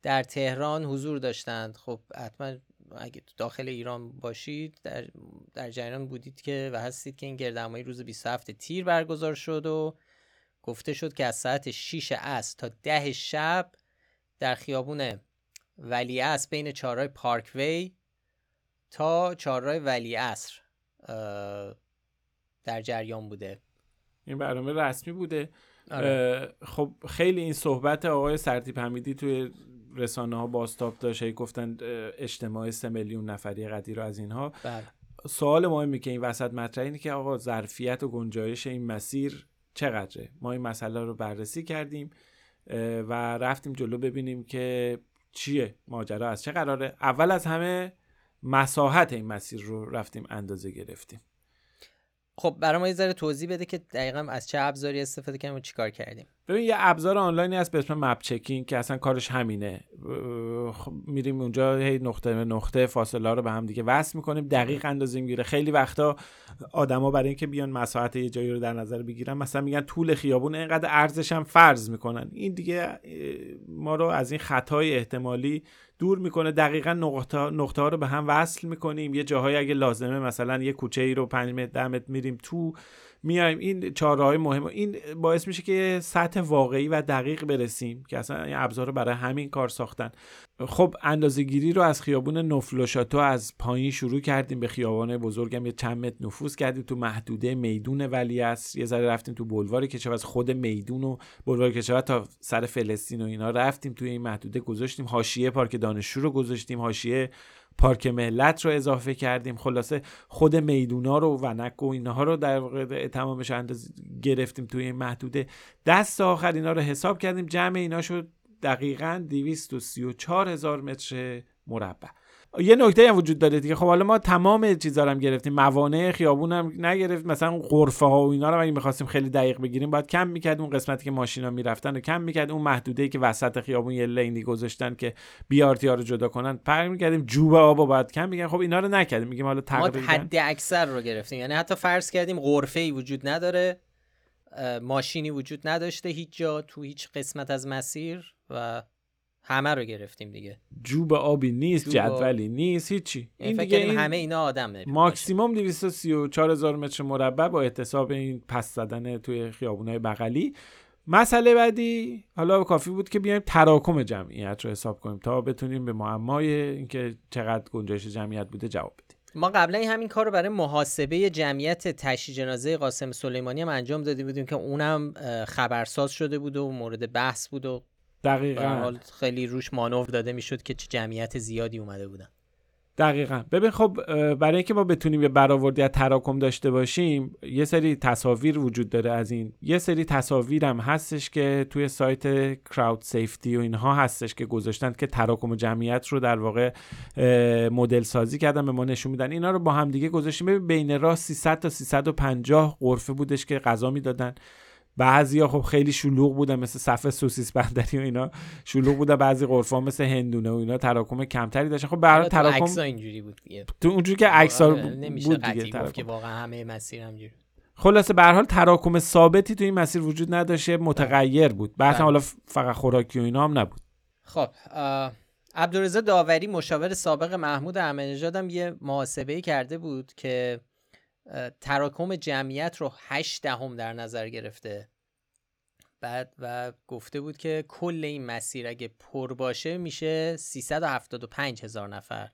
در تهران حضور داشتند. خب حتما اگه داخل ایران باشید در, در جریان بودید که و هستید که این گرد همایی روز 27 تیر برگزار شد و گفته شد که از ساعت 6 عصر تا ده شب در خیابون ولی بین چهارراه پارکوی تا چهارراه ولی اصر در جریان بوده. این برنامه رسمی بوده. آره. خب خیلی این صحبت آقای سرتیپ حمیدی توی رسانه ها باستاب داشت گفتن اجتماع سه میلیون نفری قدیر از اینها. بله. سوال مهمی که این وسط مطرح اینه که آقا ظرفیت و گنجایش این مسیر چقدره؟ ما این مسئله رو بررسی کردیم و رفتیم جلو ببینیم که چیه ماجرا از چه قراره؟ اول از همه مساحت این مسیر رو رفتیم اندازه گرفتیم. خب برای ما یه ذره توضیح بده که دقیقا از چه ابزاری استفاده کردیم و چیکار کردیم. ببین یه ابزار آنلاینی هست به اسم مپ چکینگ که اصلا کارش همینه. خب میریم اونجا هی نقطه به نقطه فاصله رو به هم دیگه وصل می‌کنیم دقیق اندازه می‌گیره. خیلی وقتا آدما برای اینکه بیان مساحت یه جایی رو در نظر بگیرن مثلا میگن طول خیابون اینقدر ارزش هم فرض می‌کنن. این دیگه ما رو از این خطای احتمالی دور می‌کنه. دقیقا نقطه, نقطه ها رو به هم وصل می‌کنیم. یه جاهایی اگه لازمه مثلا یه کوچه ای رو 5 متر 10 متر میریم تو میایم. این های مهم. این باعث میشه که سطح واقعی و دقیق برسیم که اصلا این ابزار رو برای همین کار ساختن. خب اندازه گیری رو از خیابون نفلوشاتو از پایین شروع کردیم به خیابان بزرگم یه چند متر نفوذ کردیم تو محدوده میدون ولی است یه ذره رفتیم تو بلوار کشاورز خود میدون و بلوار کشاورز تا سر فلسطین و اینا رفتیم. توی این محدوده گذاشتیم. حاشیه پارک دانشجو رو گذاشتیم. حاشیه پارک ملت رو اضافه کردیم. خلاصه خود میدونا رو ونک و اینها رو در واقع تمامش انداز گرفتیم توی این محدوده. دست آخر اینا رو حساب کردیم. جمع اینا شد دقیقا 234 هزار متر مربع. یه نکته هم وجود داره دیگه. خب حالا ما تمام چیزا رو هم گرفتیم. موانع خیابون هم نگرفت مثلا غرفه ها و اینا رو اگه می‌خواستیم خیلی دقیق بگیریم باید کم می‌کرد اون قسمتی که ماشینا می‌رفتن و کم می‌کرد اون محدوده ای که وسط خیابون یه لینی گذاشتن که بی ها رو جدا کنن. پر می‌کردیم جوب آب باید کم می‌کردیم خب اینا رو نکردیم. میگیم حالا تقریبا حد اکثر رو گرفتیم. یعنی حتی فرض کردیم غرفه ای وجود نداره. ماشینی وجود نداشته هیچ جا تو هیچ قسمت از مسیر و همه رو گرفتیم دیگه. جوب آبی نیست جدولی نیست هیچی. این دیگه این همه اینا آدم ماکسیموم 234 هزار متر مربع با احتساب این پس زدن توی خیابونای بغلی. مسئله بعدی حالا کافی بود که بیایم تراکم جمعیت رو حساب کنیم تا بتونیم به معمای اینکه چقدر گنجایش جمعیت بوده جواب بدیم. ما قبلا همین کار رو برای محاسبه جمعیت تشییع جنازه قاسم سلیمانی هم انجام دادیم بودیم که اونم خبرساز شده بود و مورد بحث بود و دقیقا. خیلی روش مانور داده می‌شد که چه جمعیت زیادی اومده بودن. دقیقا. ببین خب برای اینکه ما بتونیم یه برآوردی از تراکم داشته باشیم یه سری تصاویر وجود داره از این. یه سری تصاویر هم هستش که توی سایت کراود سیفتی و اینها هستش که گذاشتن که تراکم جمعیت رو در واقع مدل سازی کردن به ما نشون میدن. اینا رو با هم دیگه گذاشتیم. ببین بین راه 300 تا 350 غرفه بودش که غذا می‌دادن. بعضیا خب خیلی شلوغ بودن مثل صفحه سوسیس بندری و اینا شلوغ بودن. بعضی غرفه مثل هندونه و اینا تراکم کمتری داشتن. خب برای تراکم اینجوری بود تو اونجوری که عکس بود دیگه که واقعا همه مسیر همجوری خلاصه به حال تراکم ثابتی تو این مسیر وجود نداشته متغیر بود. بعد بله. حالا فقط خوراکی و اینا هم نبود. خب عبدالرضا داوری مشاور سابق محمود احمدی هم یه محاسبه کرده بود که تراکم جمعیت رو 8 دهم در نظر گرفته. بعد و گفته بود که کل این مسیر اگه پر باشه میشه 375 هزار نفر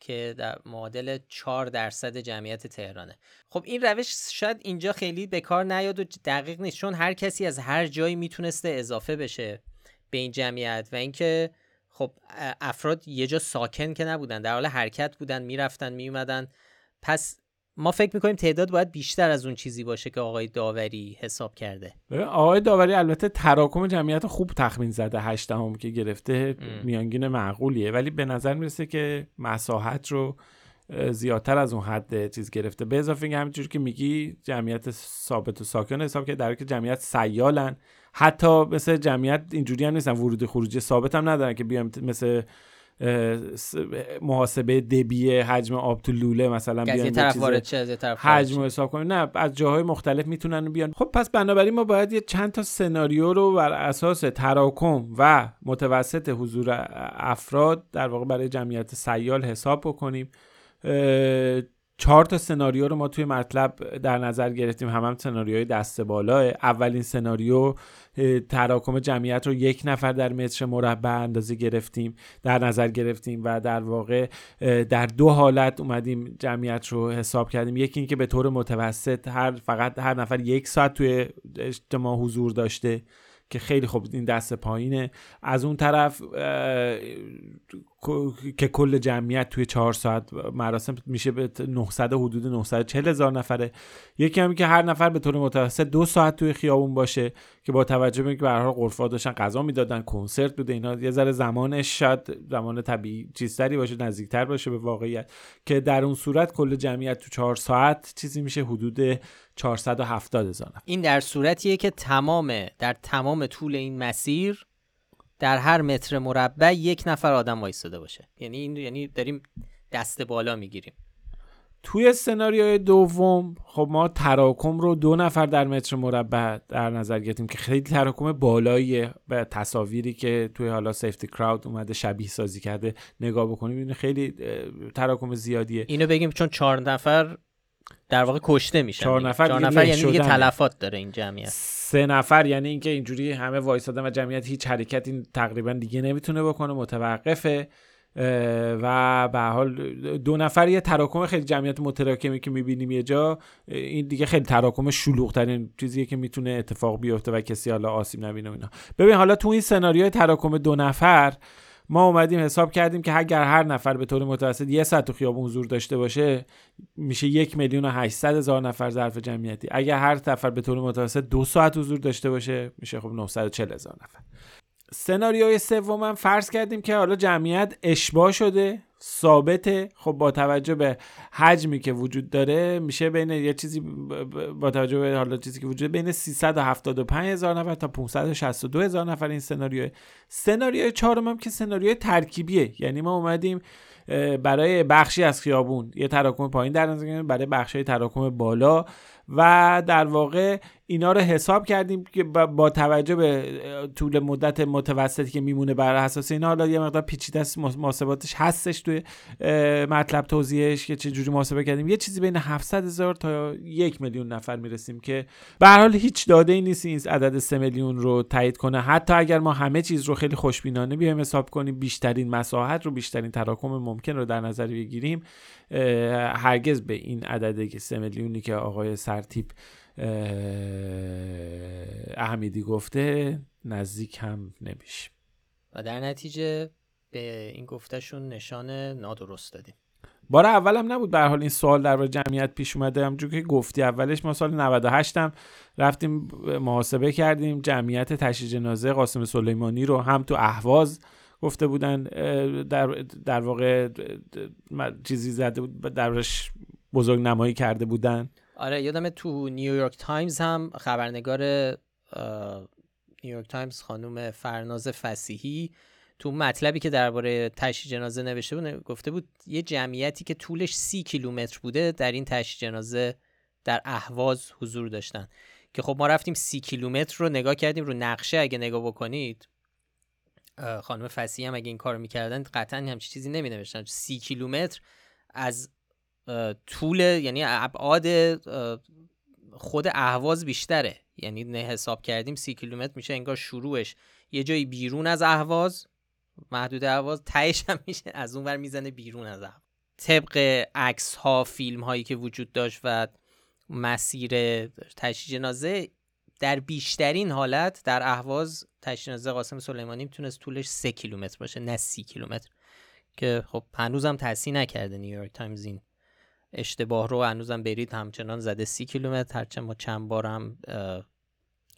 که در معادل 4 درصد جمعیت تهرانه. خب این روش شاید اینجا خیلی به کار نیاد و دقیق نیست چون هر کسی از هر جایی می‌تونسته اضافه بشه به این جمعیت و اینکه خب افراد یه جا ساکن که نبودن در حال حرکت بودن می‌رفتن میومدن پس ما فکر می‌کنیم تعداد باید بیشتر از اون چیزی باشه که آقای داوری حساب کرده. آقای داوری البته تراکم جمعیت خوب تخمین زده هشتم که گرفته میانگین معقولیه. ولی به نظر می‌رسه که مساحت رو زیادتر از اون حد چیز گرفته. به اضافه اینکه همینجور که میگی جمعیت ثابت و ساکن حساب که در که جمعیت سیالن حتی مثل جمعیت اینجوری هم نیستن ورود خروجی ثابت هم ندارن که بیام مثل محاسبه دبی حجم آب تو لوله مثلا بیان طرف وارد چه از طرف حجم حساب کنیم. نه از جاهای مختلف می‌تونن بیان. خب پس بنابراین ما باید یه چند تا سناریو رو بر اساس تراکم و متوسط حضور افراد در واقع برای جمعیت سیال حساب بکنیم. چهار تا سناریو رو ما توی مطلب در نظر گرفتیم. هم هم سناریوهای دست بالا اولین سناریو تراکم جمعیت رو یک نفر در متر مربع اندازه گرفتیم در نظر گرفتیم و در واقع در دو حالت اومدیم جمعیت رو حساب کردیم. یکی اینکه به طور متوسط هر فقط هر نفر یک ساعت توی اجتماع حضور داشته که خیلی خوب این دست پایینه. از اون طرف که کل جمعیت توی چهار ساعت مراسم میشه به 900 حدود 940 هزار نفره. یکی هم که هر نفر به طور متوسط دو ساعت توی خیابون باشه که با توجه به اینکه به هر غرفا داشتن غذا می‌دادن کنسرت بوده اینا یه ذره زمانش شاید زمان طبیعی چیزتری باشه نزدیکتر باشه به واقعیت. که در اون صورت کل جمعیت تو چهار ساعت چیزی میشه حدود 470 هزار این در صورتیه که تمام در تمام طول این مسیر در هر متر مربع یک نفر آدم وایستاده باشه. یعنی این یعنی داریم دست بالا می‌گیریم. توی سناریوی دوم خب ما تراکم رو دو نفر در متر مربع در نظر گرفتیم که خیلی تراکم بالاییه به تصاویری که توی حالا سیفتی کراود اومده شبیه سازی کرده نگاه بکنیم این خیلی تراکم زیادیه. اینو بگیم چون چهار نفر در واقع کشته میشن چهار نفر چهار نفر یعنی دیگه. تلفات داره این جمعیت. سه نفر یعنی اینکه اینجوری همه وایسادن و جمعیت هیچ حرکتی تقریبا دیگه نمی‌تونه بکنه متوقفه. و به حال دو نفر یه تراکم خیلی جمعیت متراکمی که می‌بینیم یه جا این دیگه خیلی تراکم شلوغ ترین چیزیه که می‌تونه اتفاق بیفته و کسی حالا آسیب نبینه اینا. ببین حالا تو این سناریوی تراکم دو نفر ما اومدیم حساب کردیم که اگر هر نفر به طور متوسط یه ساعت تو خیابون حضور داشته باشه میشه یک میلیون و 800 هزار نفر ظرف جمعیتی. اگر هر نفر به طور متوسط دو ساعت حضور داشته باشه میشه خب 940 هزار نفر. سناریوی سوم فرض کردیم که حالا جمعیت اشباه شده. ثابته. خب با توجه به حجمی که وجود داره میشه بین یه چیزی با توجه به حالا چیزی که وجود بین 375 هزار نفر تا 562 هزار نفر. این سناریو سناریوی چهارم هم که سناریوی ترکیبیه. یعنی ما اومدیم برای بخشی از خیابون یه تراکم پایین در نظر برای بخشی تراکم بالا. و در واقع اینا رو حساب کردیم که با توجه به طول مدت متوسطی که میمونه بر اساس اینا حالا یه مقدار پیچیده است محاسباتش هستش توی مطلب توضیحش که چه جوری محاسبه کردیم. یه چیزی بین 700 هزار تا یک میلیون نفر می‌رسیم که به حال هیچ داده ای نیست این عدد 3 میلیون رو تایید کنه. حتی اگر ما همه چیز رو خیلی خوشبینانه بیایم حساب کنیم بیشترین مساحت رو بیشترین تراکم ممکن رو در نظر بگیریم. هرگز به این عددی که 3 میلیونی که آقای سرتیپ احمیدی گفته نزدیک هم نمیشه. و در نتیجه به این گفتهشون نشان نادرست دادیم. بار اولم نبود به حال این سوال در جمعیت پیش اومده. همونجور که گفتی اولش ما سال 98 هم رفتیم محاسبه کردیم. جمعیت تشییع جنازه قاسم سلیمانی رو هم تو اهواز گفته بودن در, در واقع چیزی زده بود درش بزرگ نمایی کرده بودن. آره یادم تو نیویورک تایمز هم خبرنگار نیویورک تایمز خانم فرناز فسیحی تو مطلبی که درباره تشییع جنازه نوشته بود گفته بود یه جمعیتی که طولش سی کیلومتر بوده در این تشییع جنازه در اهواز حضور داشتن. که خب ما رفتیم سی کیلومتر رو نگاه کردیم رو نقشه اگه نگاه بکنید خانم فسیحی هم اگه این کارو می‌کردن قطعا همچین چیزی نمی نوشتن سی کیلومتر از طول یعنی ابعاد خود اهواز بیشتره. یعنی نه حساب کردیم سی کیلومتر میشه انگار شروعش. یه جایی بیرون از اهواز محدود اهواز تهش هم میشه از اون ور می‌زنه بیرون از اهواز. طبق عکس ها فیلم هایی که وجود داشت و مسیر تشییع جنازه در بیشترین حالت در اهواز جنازه قاسم سلیمانی می‌تونست طولش سه کیلومتر باشه نه سی کیلومتر. که خب هنوزم تصحیح نکرده نیویورک تایمز این اشتباه رو هنوزم برید همچنان زده سی کیلومتر هرچند ما چند بار هم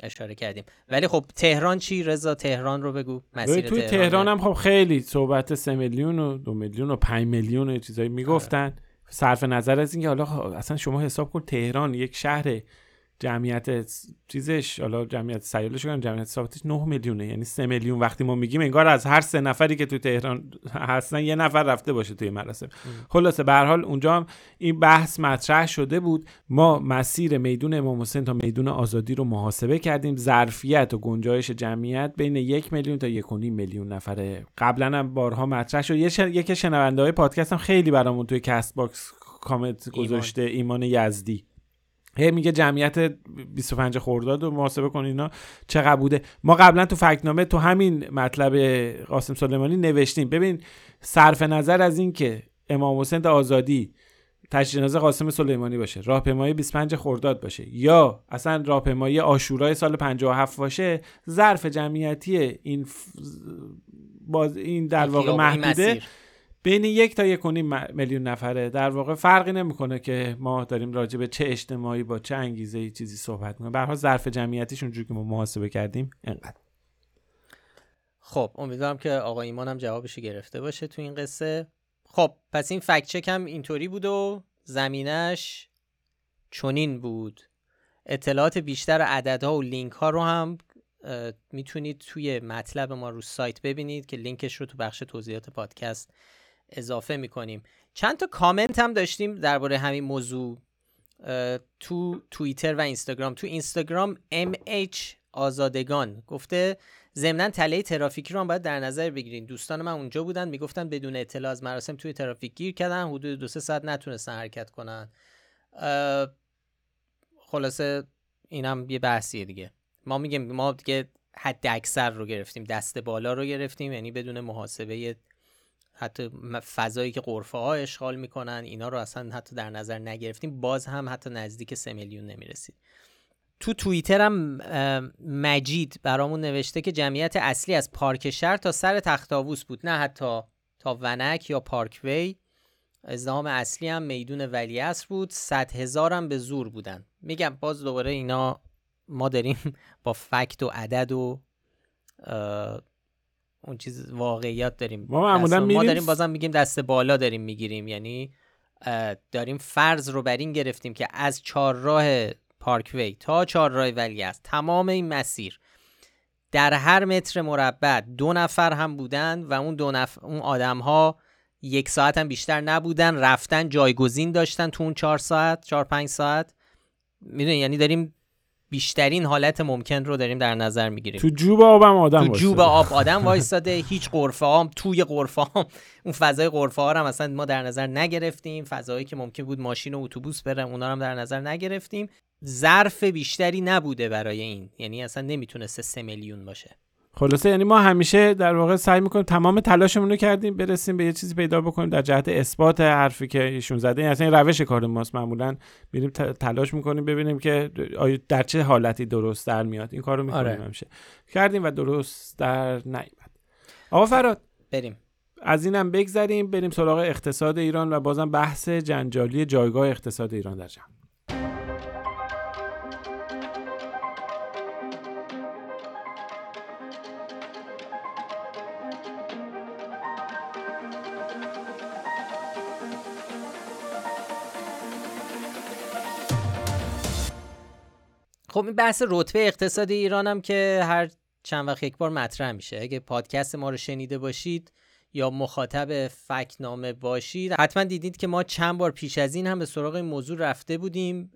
اشاره کردیم. ولی خب تهران چی؟ رضا تهران رو بگو مسیر توی تهران, تهران هم خب خیلی صحبت سه میلیون و دو میلیون و پنج میلیون و چیزایی می‌گفتن. صرف نظر از اینکه حالا اصلا شما حساب کن تهران یک شهر جمعیت چیزش حالا جمعیت سیالش کنم جمعیت ثابتش 9 میلیونه یعنی 3 میلیون وقتی ما میگیم انگار از هر سه نفری که تو تهران هستن یه نفر رفته باشه توی مراسم. خلاصه به هر حال اونجا هم این بحث مطرح شده بود. ما مسیر میدون امام حسین تا میدون آزادی رو محاسبه کردیم. ظرفیت و گنجایش جمعیت بین یک میلیون تا یک میلیون نفره قبلا هم بارها مطرح شد. یک شنونده های پادکست هم خیلی برامون توی کست باکس کامنت گذاشته ایمان یزدی. هی میگه جمعیت 25 خرداد رو محاسبه کن اینا. چقدر بوده؟ ما قبلا تو فکنامه تو همین مطلب قاسم سلیمانی نوشتیم. ببین صرف نظر از این که امام حسین آزادی تشییع جنازه قاسم سلیمانی باشه راهپیمایی 25 خرداد باشه یا اصلا راهپیمایی آشورای سال 57 باشه ظرف جمعیتی این ف... باز این در واقع محدوده بین یک تا یک میلیون نفره در واقع فرقی نمی‌کنه که ما داریم راجع به چه اجتماعی با چه انگیزه ای چیزی صحبت می‌کنیم. به ظرف جمعیتیش اونجوری که ما محاسبه کردیم انقدر. خب امیدوارم که آقا ایمان هم جوابش گرفته باشه تو این قصه. خب پس این فکت چک هم اینطوری بود و زمینش چنین بود. اطلاعات بیشتر عددها و لینک ها رو هم می‌تونید توی مطلب ما رو سایت ببینید که لینکش رو تو بخش توضیحات پادکست اضافه می‌کنیم. چند تا کامنت هم داشتیم درباره همین موضوع تو توییتر و اینستاگرام. تو اینستاگرام MH آزادگان گفته ضمنا تله ترافیکی رو هم باید در نظر بگیرین. دوستان من اونجا بودن می‌گفتن بدون اطلاع از مراسم توی ترافیک گیر کردن حدود دو سه ساعت نتونستن حرکت کنن. خلاصه اینم یه بحثیه دیگه. ما میگیم ما دیگه حد اکثر رو گرفتیم دست بالا رو گرفتیم یعنی بدون محاسبه حتی فضایی که قرفه ها اشغال می‌کنن اینا رو اصلا حتی در نظر نگرفتیم. باز هم حتی نزدیک سه میلیون نمی‌رسید. تو توییتر هم مجید برامون نوشته که جمعیت اصلی از پارک شهر تا سر تختاووس بود. نه حتی تا ونک یا پارک وی. ازدهام اصلی هم میدون ولیعصر بود. صد هزار هم به زور بودن. میگم باز دوباره اینا ما داریم با فکت و عدد و اون چیز واقعیت داریم. ما, ما داریم بازم میگیم دست بالا داریم می‌گیریم. یعنی داریم فرض رو بر این گرفتیم که از چهارراه پارکوی تا چهارراه ولی است تمام این مسیر در هر متر مربع دو نفر هم بودن و اون دو نفر اون آدم ها یک ساعت هم بیشتر نبودن رفتن جایگزین داشتن تو اون چهار ساعت چهار پنج ساعت. می‌دونی؟ یعنی داریم بیشترین حالت ممکن رو داریم در نظر می‌گیریم. تو جوب آبم آدم تو جوب آب آدم وایستاده. هیچ قرفه هم توی قرفه هم اون فضای قرفه ها هم اصلا ما در نظر نگرفتیم. فضایی که ممکن بود ماشین و اتوبوس بره اونا هم در نظر نگرفتیم. ظرف بیشتری نبوده برای این. یعنی اصلا نمی‌تونسته سه میلیون باشه. خلاصه یعنی ما همیشه در واقع سعی می‌کنیم تمام تلاشمون رو کردیم برسیم به یه چیزی پیدا بکنیم در جهت اثبات حرفی که ایشون زده. یعنی این روش کار ماست. معمولا میریم تلاش می‌کنیم ببینیم که آیا در چه حالتی درست در میاد. این کارو می‌کنیم آره. همیشه. کردیم و درست در نیامد آقا فراد. بریم. از اینم بگذریم بریم سراغ اقتصاد ایران و بازم بحث جنجالی جایگاه اقتصاد ایران در جهان. خب این بحث رتبه اقتصادی ایران هم که هر چند وقت یک بار مطرح میشه. اگه پادکست ما رو شنیده باشید یا مخاطب فکنامه باشید حتما دیدید که ما چند بار پیش از این هم به سراغ این موضوع رفته بودیم.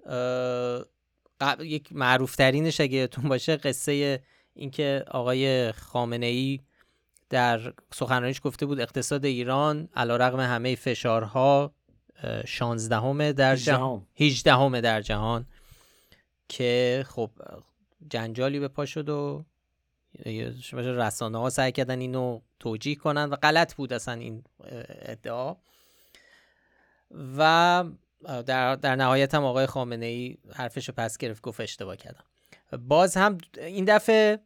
یک معروف ترینش اگه یادتون باشه قصه اینکه آقای خامنه ای در سخنرانیش گفته بود اقتصاد ایران علیرغم همه فشارها 16 در جهان. 18 در جهان. که خب جنجالی به پا شد و رسانه ها سعی کردن اینو توجیه کنن و غلط بود اصلا این ادعا. و در, در نهایت هم آقای خامنه ای حرفش رو پس گرفت گفت اشتباه کردم. باز هم این دفعه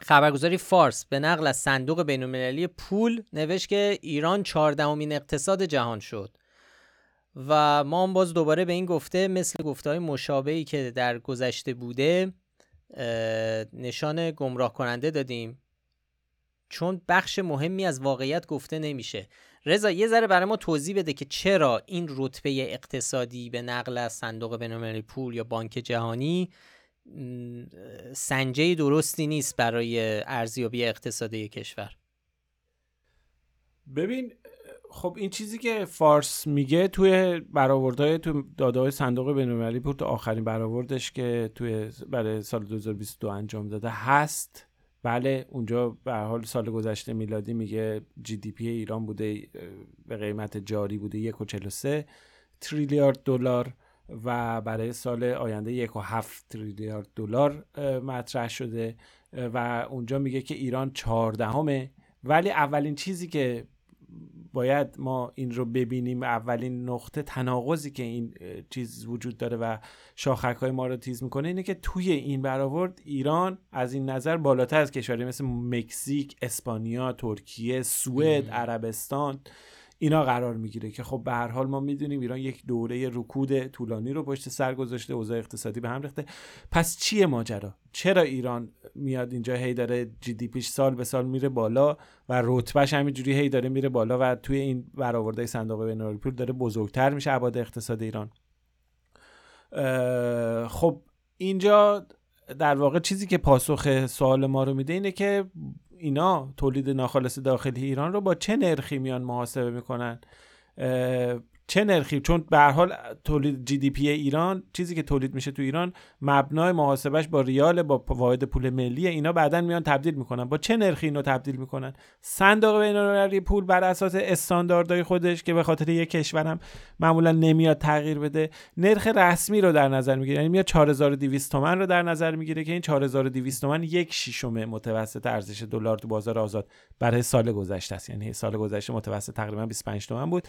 خبرگزاری فارس به نقل از صندوق بین پول نوشت که ایران چهاردهمین اقتصاد جهان شد. و ما هم باز دوباره به این گفته مثل گفته های مشابهی که در گذشته بوده نشان گمراه کننده دادیم. چون بخش مهمی از واقعیت گفته نمیشه. رضا یه ذره برای ما توضیح بده که چرا این رتبه اقتصادی به نقل از صندوق بینالمللی پول یا بانک جهانی سنجه درستی نیست برای ارزیابی اقتصادی کشور. ببین خب این چیزی که فارس میگه توی برآوردهای تو داده های صندوق بین‌المللی بود آخرین برآوردش که توی برای سال 2022 انجام داده هست. بله اونجا به حال سال گذشته میلادی میگه جی دی پی ایران بوده به قیمت جاری بوده 1.43 تریلیارد دلار و برای سال آینده 1.7 تریلیارد دلار مطرح شده. و اونجا میگه که ایران چهاردهمه ولی اولین چیزی که باید ما این رو ببینیم. اولین نقطه تناقضی که این چیز وجود داره و شاخک های ما رو تیز می‌کنه اینه که توی این برآورد ایران از این نظر بالاتر از کشوری مثل مکزیک، اسپانیا، ترکیه، سوئد، عربستان اینا قرار می‌گیره که خب به هر حال ما می‌دونیم ایران یک دوره رکود طولانی رو پشت سر گذاشته اوضاع اقتصادی به هم ریخته. پس چیه ماجرا؟ چرا ایران میاد اینجا هی داره جی دی پیش سال به سال میره بالا و رتبهش همینجوری هی داره میره بالا و توی این برآورده صندوق بین‌المللی پول داره بزرگتر میشه ابعاد اقتصاد ایران؟ خب اینجا در واقع چیزی که پاسخ سوال ما رو میده اینه که اینا تولید ناخالص داخلی ایران رو با چه نرخی میان محاسبه می‌کنن؟ چه نرخی؟ چون به هر حال تولید جی دی پی ایران چیزی که تولید میشه تو ایران مبنای محاسبش با ریال با واحد پول ملی اینا بعدا میان تبدیل می‌کنن. با چه نرخی اینو تبدیل می‌کنن؟ صندوق بین‌المللی پول بر اساس استانداردهای خودش که به خاطر یک کشورم معمولا نمیاد تغییر بده نرخ رسمی رو در نظر می‌گیره. یعنی میاد 4200 تومن رو در نظر می‌گیره که این 4200 تومن یک ششم متوسط ارزش دلار تو بازار آزاد. برای سال گذشته است. یعنی سال گذشته متوسط تقریبا 25 تومن بود.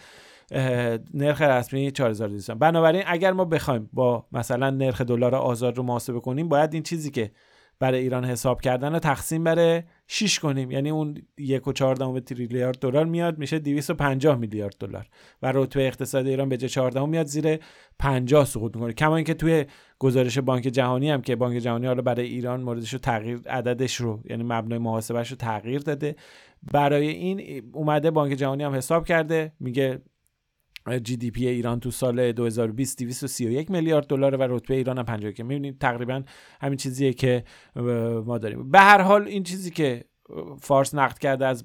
نرخ رسمی 4200 بنابراین اگر ما بخوایم با مثلا نرخ دلار آزاد رو محاسبه کنیم باید این چیزی که برای ایران حساب کردن رو تقسیم بر 6 کنیم. یعنی اون یک و چهاردهم تریلیارد دلار میاد میشه 250 میلیارد دلار. و رتبه اقتصاد ایران به جای 14 میاد زیر 50 سقوط می‌کنه. کما اینکه توی گزارش بانک جهانی هم که بانک جهانی حالا برای ایران موردش رو تغییر عددش رو یعنی مبنای محاسبش رو تغییر داده. برای این اومده بانک جهانی هم حساب کرده میگه جی دی پی ایران تو سال 2020 231 میلیارد دلار و رتبه ایران هم 51 می‌بینید تقریبا همین چیزیه که ما داریم. به هر حال این چیزی که فارس نقد کرده از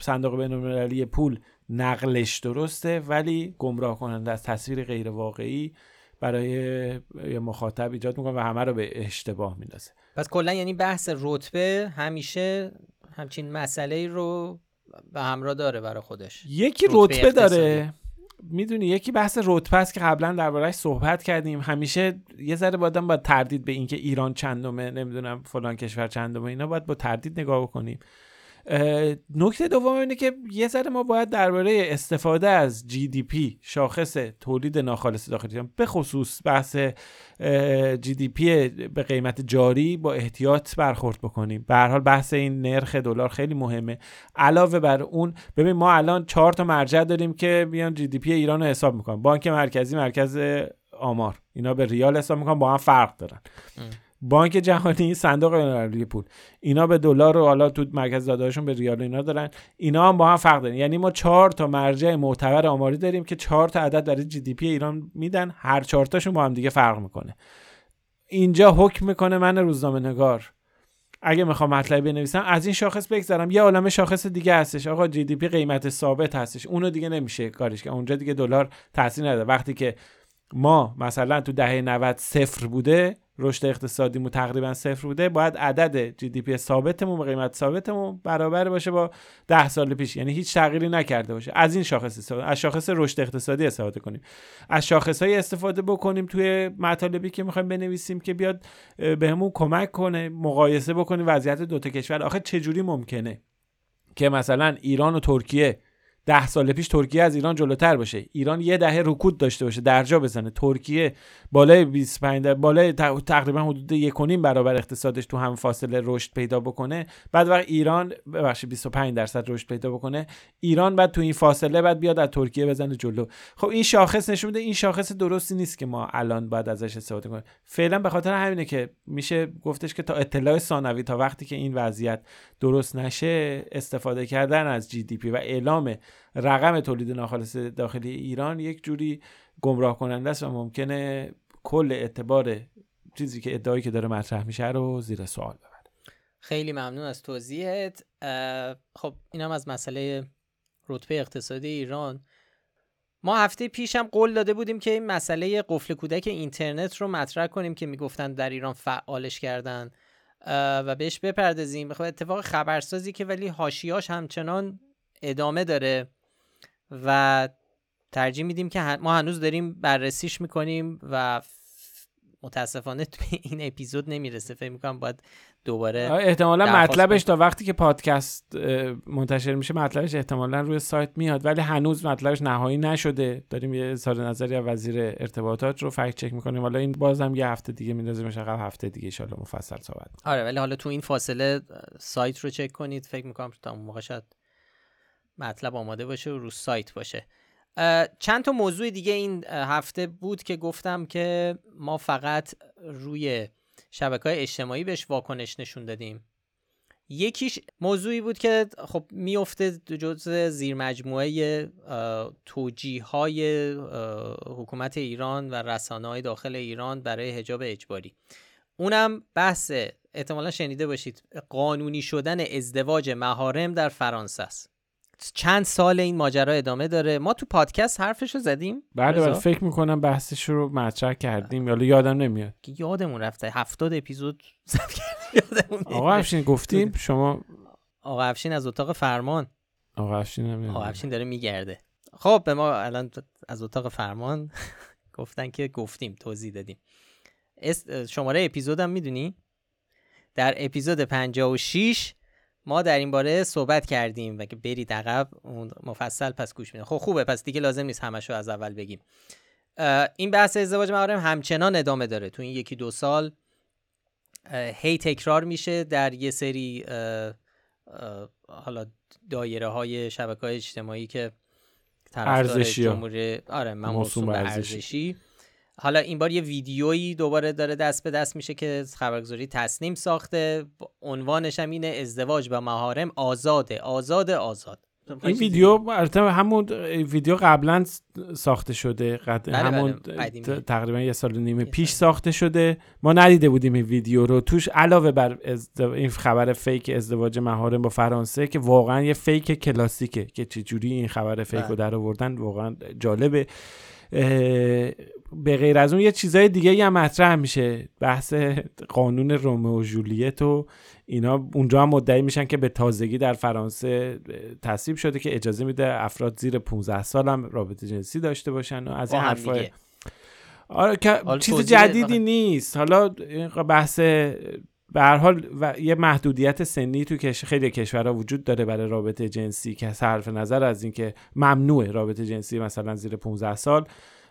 صندوق بین‌المللی پول نقلش درسته ولی گمراه کننده از تصویر غیر واقعی برای مخاطب ایجاد می‌کنه و همه رو به اشتباه میندازه. پس کلا یعنی بحث رتبه همیشه همچین مسئله رو به همراه داره برای خودش. یکی رتبه, داره. می‌دونی یکی بحث رتبه است که قبلا دربارهش صحبت کردیم. همیشه یه ذره بادم با تردید به اینکه ایران چندمه نمی‌دونم فلان کشور چندمه اینا باید با تردید نگاه بکنیم. نکته دوم اینه که یه ذره ما باید درباره استفاده از GDP شاخص تولید ناخالص داخلی به خصوص بحث GDP به قیمت جاری با احتیاط برخورد بکنیم. به هر حال بحث این نرخ دلار خیلی مهمه. علاوه بر اون ببین ما الان چهار تا مرجع داریم که میان GDP ایران رو حساب می‌کنن. بانک مرکزی مرکز آمار. اینا به ریال حساب می‌کنن با هم فرق دارن. بانک جهانی صندوق بین‌المللی پول. اینا به دلار و حالا تو مرکز دادهاشون به ریال اینا دارن. اینا هم با هم فرق دارن. یعنی ما چهار تا مرجع معتبر آماری داریم که چهار تا عدد برای جی دی پی ایران میدن. هر چهار تاشون با هم دیگه فرق می‌کنه. اینجا حکم می‌کنه من روزنامه نگار اگه می‌خوام مطلبی بنویسم از این شاخص بگذرم. یه عالم شاخص دیگه هستش. آقا جی دی پی قیمت ثابت هستش. اونو دیگه نمیشه کارش که اونجا دیگه دلار تاثیر نداره. وقتی که ما مثلا تو دهه 90 صفر بوده رشد اقتصادیمون تقریبا صفر بوده باید عدد جی دی پی ثابتمون به قیمت ثابتمون برابر باشه با ده سال پیش. یعنی هیچ تغییری نکرده باشه. از این شاخص استفاده از شاخص رشد اقتصادی استفاده کنیم. از شاخص های استفاده بکنیم توی مطالبی که می‌خوایم بنویسیم که بیاد بهمون کمک کنه مقایسه بکنیم وضعیت دو تا کشور. آخه چجوری ممکنه که مثلا ایران و ترکیه ده سال پیش ترکیه از ایران جلوتر باشه. ایران یه دهه رکود داشته باشه درجا بزنه. ترکیه بالای 25 بالای تقریبا حدود یکونیم برابر اقتصادش تو هم فاصله رشد پیدا بکنه. بعد وقت ایران ببخشید 25 درصد رشد پیدا بکنه. ایران بعد تو این فاصله بعد بیاد از ترکیه بزنه جلو. خب این شاخص نشون میده این شاخص درستی نیست که ما الان باید ازش استفاده کنیم. فعلا به خاطر همینه که میشه گفتش که تا اطلاع ثانوی تا وقتی که این وضعیت درست نشه استفاده کردن از جی دی پی و اعلام رقم تولید ناخالص داخلی ایران یک جوری گمراه کننده است و ممکنه کل اعتبار چیزی که ادعایی که داره مطرح میشه رو زیر سوال ببره. خیلی ممنون از توضیحت. خب اینم از مسئله رتبه اقتصادی ایران. ما هفته پیشم قول داده بودیم که این مسئله قفل کودک اینترنت رو مطرح کنیم که می‌گفتن در ایران فعالش کردن. و بهش بپردازیم. خب اتفاق خبرسازی که ولی هاشیاش همچنان ادامه داره و ترجیح میدیم که ما هنوز داریم بررسیش می‌کنیم و متاسفانه توی این اپیزود نمی‌رسه. فکر می‌کنم باید دوباره احتمالا مطلبش تا وقتی که پادکست منتشر میشه مطلبش احتمالا روی سایت میاد ولی هنوز مطلبش نهایی نشده. داریم یه اظهار نظری از وزیر ارتباطات رو فکت چک می‌کنیم. حالا این بازم یه هفته دیگه میندازیمش عقب هفته دیگه ان مفصل صحبت آره ولی حالا تو این فاصله سایت رو چک کنید. فکر می‌کنم تا اون موقع شاید مطلب آماده باشه و رو سایت باشه. چند تا موضوع دیگه این هفته بود که گفتم که ما فقط روی شبکه های اجتماعی بهش واکنش نشون دادیم. یکیش موضوعی بود که خب میفته جز زیر مجموعه توجیه های حکومت ایران و رسانه های داخل ایران برای هجاب اجباری. اونم بحث احتمالا شنیده باشید قانونی شدن ازدواج مهارم در فرانسه است. چند سال این ماجرا ادامه داره. ما تو پادکست حرفش رو زدیم. بله؟ بله فکر می‌کنم بحثش رو مطرح کردیم یا یادم نمیاد. یادمون رفته. هفتاد اپیزود آقا. افشین گفتیم شما آقا افشین از اتاق فرمان. آقا افشین آقا. افشین داره میگرده. خب به ما الان از اتاق فرمان گفتن که گفتیم توضیح دادیم. شماره اپیزودم می‌دونی؟ در اپیزود 56 ما در این باره صحبت کردیم و که برید عقب اون مفصل پس گوش میدن خب خوبه پس دیگه لازم نیست همشو از اول بگیم این بحث ازدواج محارم همچنان ادامه داره تو این یکی دو سال هی تکرار میشه در یه سری حالا دایره های شبکه های اجتماعی که طرفدار. جمهوری آره ارزشی. حالا این بار یه ویدیویی دوباره داره دست به دست میشه که خبرگزاری تصنیم ساخته عنوانش هم اینه ازدواج با مهارم آزاده آزاده آزاد این ویدیو البته همون ویدیو قبلا ساخته شده قد... بله، همون بله، قدیمی. ت- تقریبا یه سال و نیم پیش. ساخته شده ما ندیده بودیم این ویدیو رو توش علاوه بر ازد... این خبر فیک ازدواج مهارم با فرانسه که واقعا یه فیک کلاسیکه که چجوری این خبر فیک رو بله. در آوردن واقعا جالبه به غیر از اون یه چیزای دیگه هم مطرح میشه بحث قانون رومئو و جولیت و اینا اونجا هم مدعی میشن که به تازگی در فرانسه تصویب شده که اجازه میده افراد زیر 15 سال هم رابطه جنسی داشته باشن و از این حرفای دیگه. آره که چیز جدیدی. نیست حالا بحث به هر حال و یه محدودیت سنی تو کش... خیلی کشورها وجود داره برای رابطه جنسی که صرف نظر از اینکه ممنوعه رابطه جنسی مثلا زیر 15 سال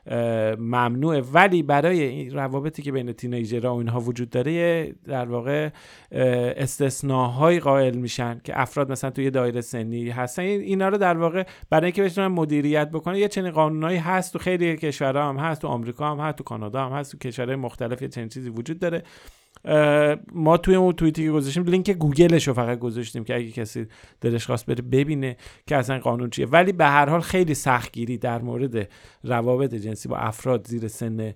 اه، ممنوعه. ولی برای این روابطی که بین تینیجرها و اینها وجود داره در واقع اه، استثناهایی قائل میشن که افراد مثلا توی دایره سنی هستن. این- اینا رو در واقع برای اینکه بتونن مدیریت بکنه یه چنین قانونایی هست تو خیلی کشورها هم هست تو آمریکا هم هست تو کانادا هم هست تو کشورهای مختلف یه چنین چیزی وجود داره. ما توی اون توییتی که گذاشتیم لینک گوگلش رو فقط گذاشتیم که اگه کسی دلش خواست بره ببینه که اصلا قانون چیه. ولی به هر حال خیلی سختگیری در مورد روابط جنسی با افراد زیر سن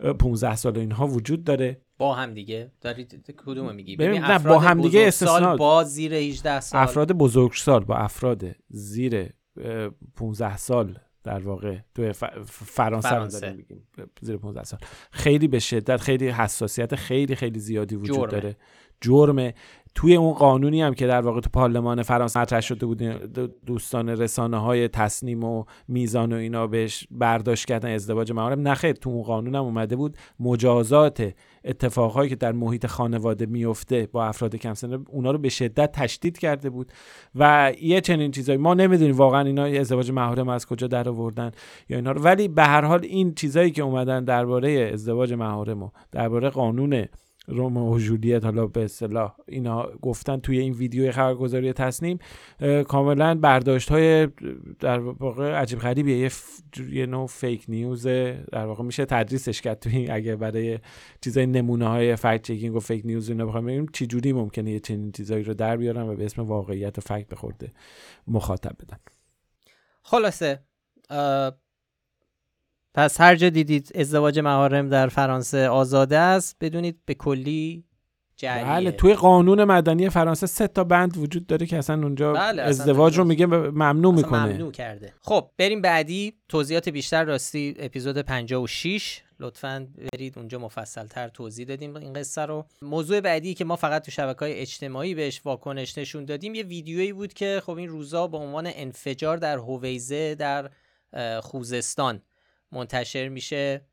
اه، 15 سال و اینها وجود داره. با هم دیگه. دارید کدومو میگی؟ ببین، نه، با هم دیگه استثنا. با زیر 18 سال. افراد بزرگسال با افراد زیر اه، 15 سال در واقع تو فرانسه رو فرانسه. داریم میگیم زیر 15 سال خیلی به شدت خیلی حساسیت خیلی خیلی زیادی وجود جرمه. داره جرمه توی اون قانونی هم که در واقع تو پارلمان فرانسه مطرح شده بود دو- دوستان رسانه های تصنیم و میزان و اینا بهش برداشت کردن ازدواج مهارم نخیر تو اون قانون هم اومده بود. مجازات اتفاقهایی که در محیط خانواده میفته با افراد کم سنه اونا رو به شدت تشدید کرده بود و یه چنین چیزایی ما نمی‌دونیم واقعا اینا ازدواج محرم از کجا در آوردن یا اینا رو ولی به هر حال این چیزایی که اومدن درباره ازدواج محرم و درباره قانون رومئو و جولیت حالا به اصطلاح اینا گفتن توی این ویدیو خبرگزاری تسنیم اه، کاملا برداشت های در واقع عجیب غریبیه. یه, ف... یه نوع fake news در واقع میشه تدریسش کرد توی اگه برای چیزای نمونه های fact checking و fake news اینا بخوایم بگیم چه جوری ممکنه یه چنین چیزایی رو در بیارن و به اسم واقعیت و fact به خورد مخاطب بدن. خلاصه پس هر جا دیدید ازدواج مهارم در فرانسه آزاده است بدونید به کلی جریه بله توی قانون مدنی فرانسه سه تا بند وجود داره که اصلا اونجا بله، اصلا ازدواج رو. میگه ممنوع می‌کنه. ممنوع کرده. خب بریم بعدی توضیحات بیشتر راستی اپیزود 56 لطفا برید اونجا مفصل تر توضیح دادیم این قصه رو. موضوع بعدی که ما فقط تو شبکه های اجتماعی بهش واکنش نشون دادیم یه ویدیویی بود که خب این روزا به عنوان انفجار در هویزه در خوزستان منتشر میشه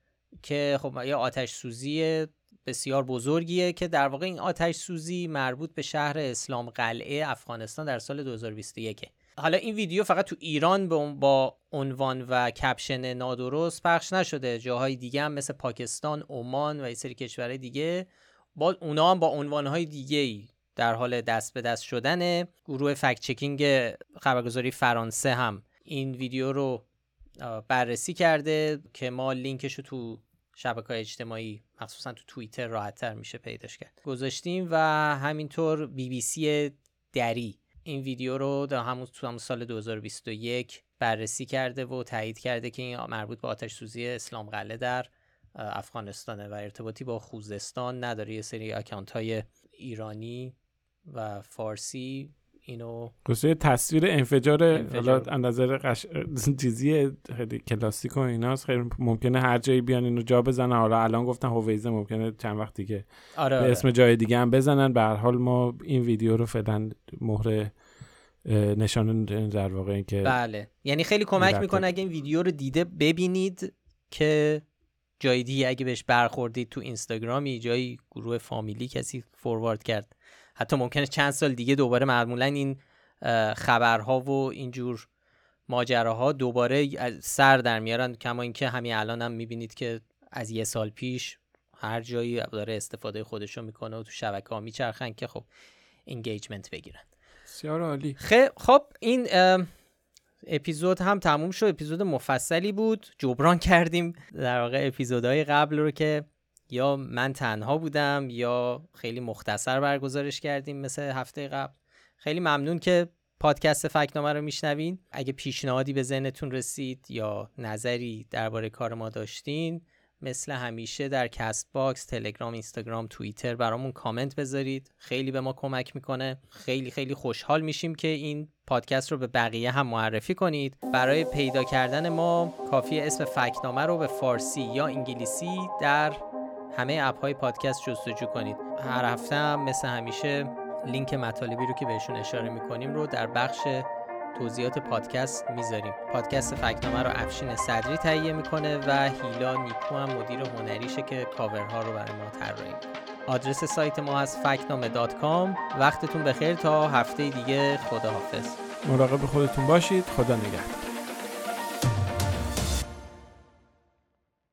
که خب یه آتش سوزی بسیار بزرگیه که در واقع این آتش سوزی مربوط به شهر اسلام قلعه افغانستان در سال 2021 حالا این ویدیو فقط تو ایران با- عنوان و کپشن نادرست پخش نشده. جاهای دیگه هم مثل پاکستان، عمان و یه سری کشورهای دیگه با اونا هم با عنوانهای دیگه در حال دست به دست شدنه. گروه فکت چکینگ خبرگزاری فرانسه هم این ویدیو رو بررسی کرده که ما لینکش رو تو شبکه اجتماعی مخصوصا تو توییتر راحتتر میشه پیداش کرد. گذاشتیم و همینطور بی بی سی دری این ویدیو رو در همون تو همون سال 2021 بررسی کرده و تایید کرده که این مربوط به آتش سوزی اسلام قلعه در افغانستانه و ارتباطی با خوزستان نداره. یه سری اکانت های ایرانی و فارسی اینو گوشه تصویر انفجار. حالا نظر قش... چیزی خیلی کلاسیک و ایناست خیلی ممکنه هر جایی بیان اینو جا بزنن حالا الان گفتن هویزه ممکنه چند وقت دیگه آره, به آره. اسم جای دیگه هم بزنن به هر حال ما این ویدیو رو فعلا مهر نشان در واقع این که بله یعنی خیلی کمک. می‌کنه اگه این ویدیو رو دیده ببینید که جای دیگه اگه بهش برخوردید تو اینستاگرامی جایی گروه فامیلی کسی فوروارد کرد حتی ممکنه چند سال دیگه دوباره معمولا این خبرها و اینجور ماجراها دوباره سر در میارن. کما اینکه همین الان هم می‌بینید که از یه سال پیش هر جایی داره استفاده خودشو می‌کنه و تو شبکه ها میچرخن که خب انگیجمنت بگیرن. بسیار عالی. خب این اپیزود هم تموم شد. اپیزود مفصلی بود. جبران کردیم در واقع اپیزودهای قبل رو که یا من تنها بودم یا خیلی مختصر برگزارش کردیم مثل هفته قبل خیلی ممنون که پادکست فکت‌نامه رو میشنوین اگه پیشنهادی به ذهنتون رسید یا نظری درباره کار ما داشتین مثل همیشه در Castbox، تلگرام، اینستاگرام، توییتر برامون کامنت بذارید. خیلی به ما کمک می‌کنه. خیلی خیلی خوشحال میشیم که این پادکست رو به بقیه هم معرفی کنید. برای پیدا کردن ما کافی اسم فکت‌نامه رو به فارسی یا انگلیسی در همه اپ های پادکست جستجو کنید. هر هفته هم مثل همیشه لینک مطالبی رو که بهشون اشاره می‌کنیم رو در بخش توضیحات پادکست می‌ذاریم. پادکست فکت‌نامه رو افشین صدری تهیه می‌کنه و هیلا نیکو هم مدیر هنریشه که کاورها رو برای ما طراحی آدرس سایت ما از فکت‌نامه dot com. وقتتون بخیر تا هفته دیگه. خداحافظ. مراقب خودتون باشید. خدا نگهدار.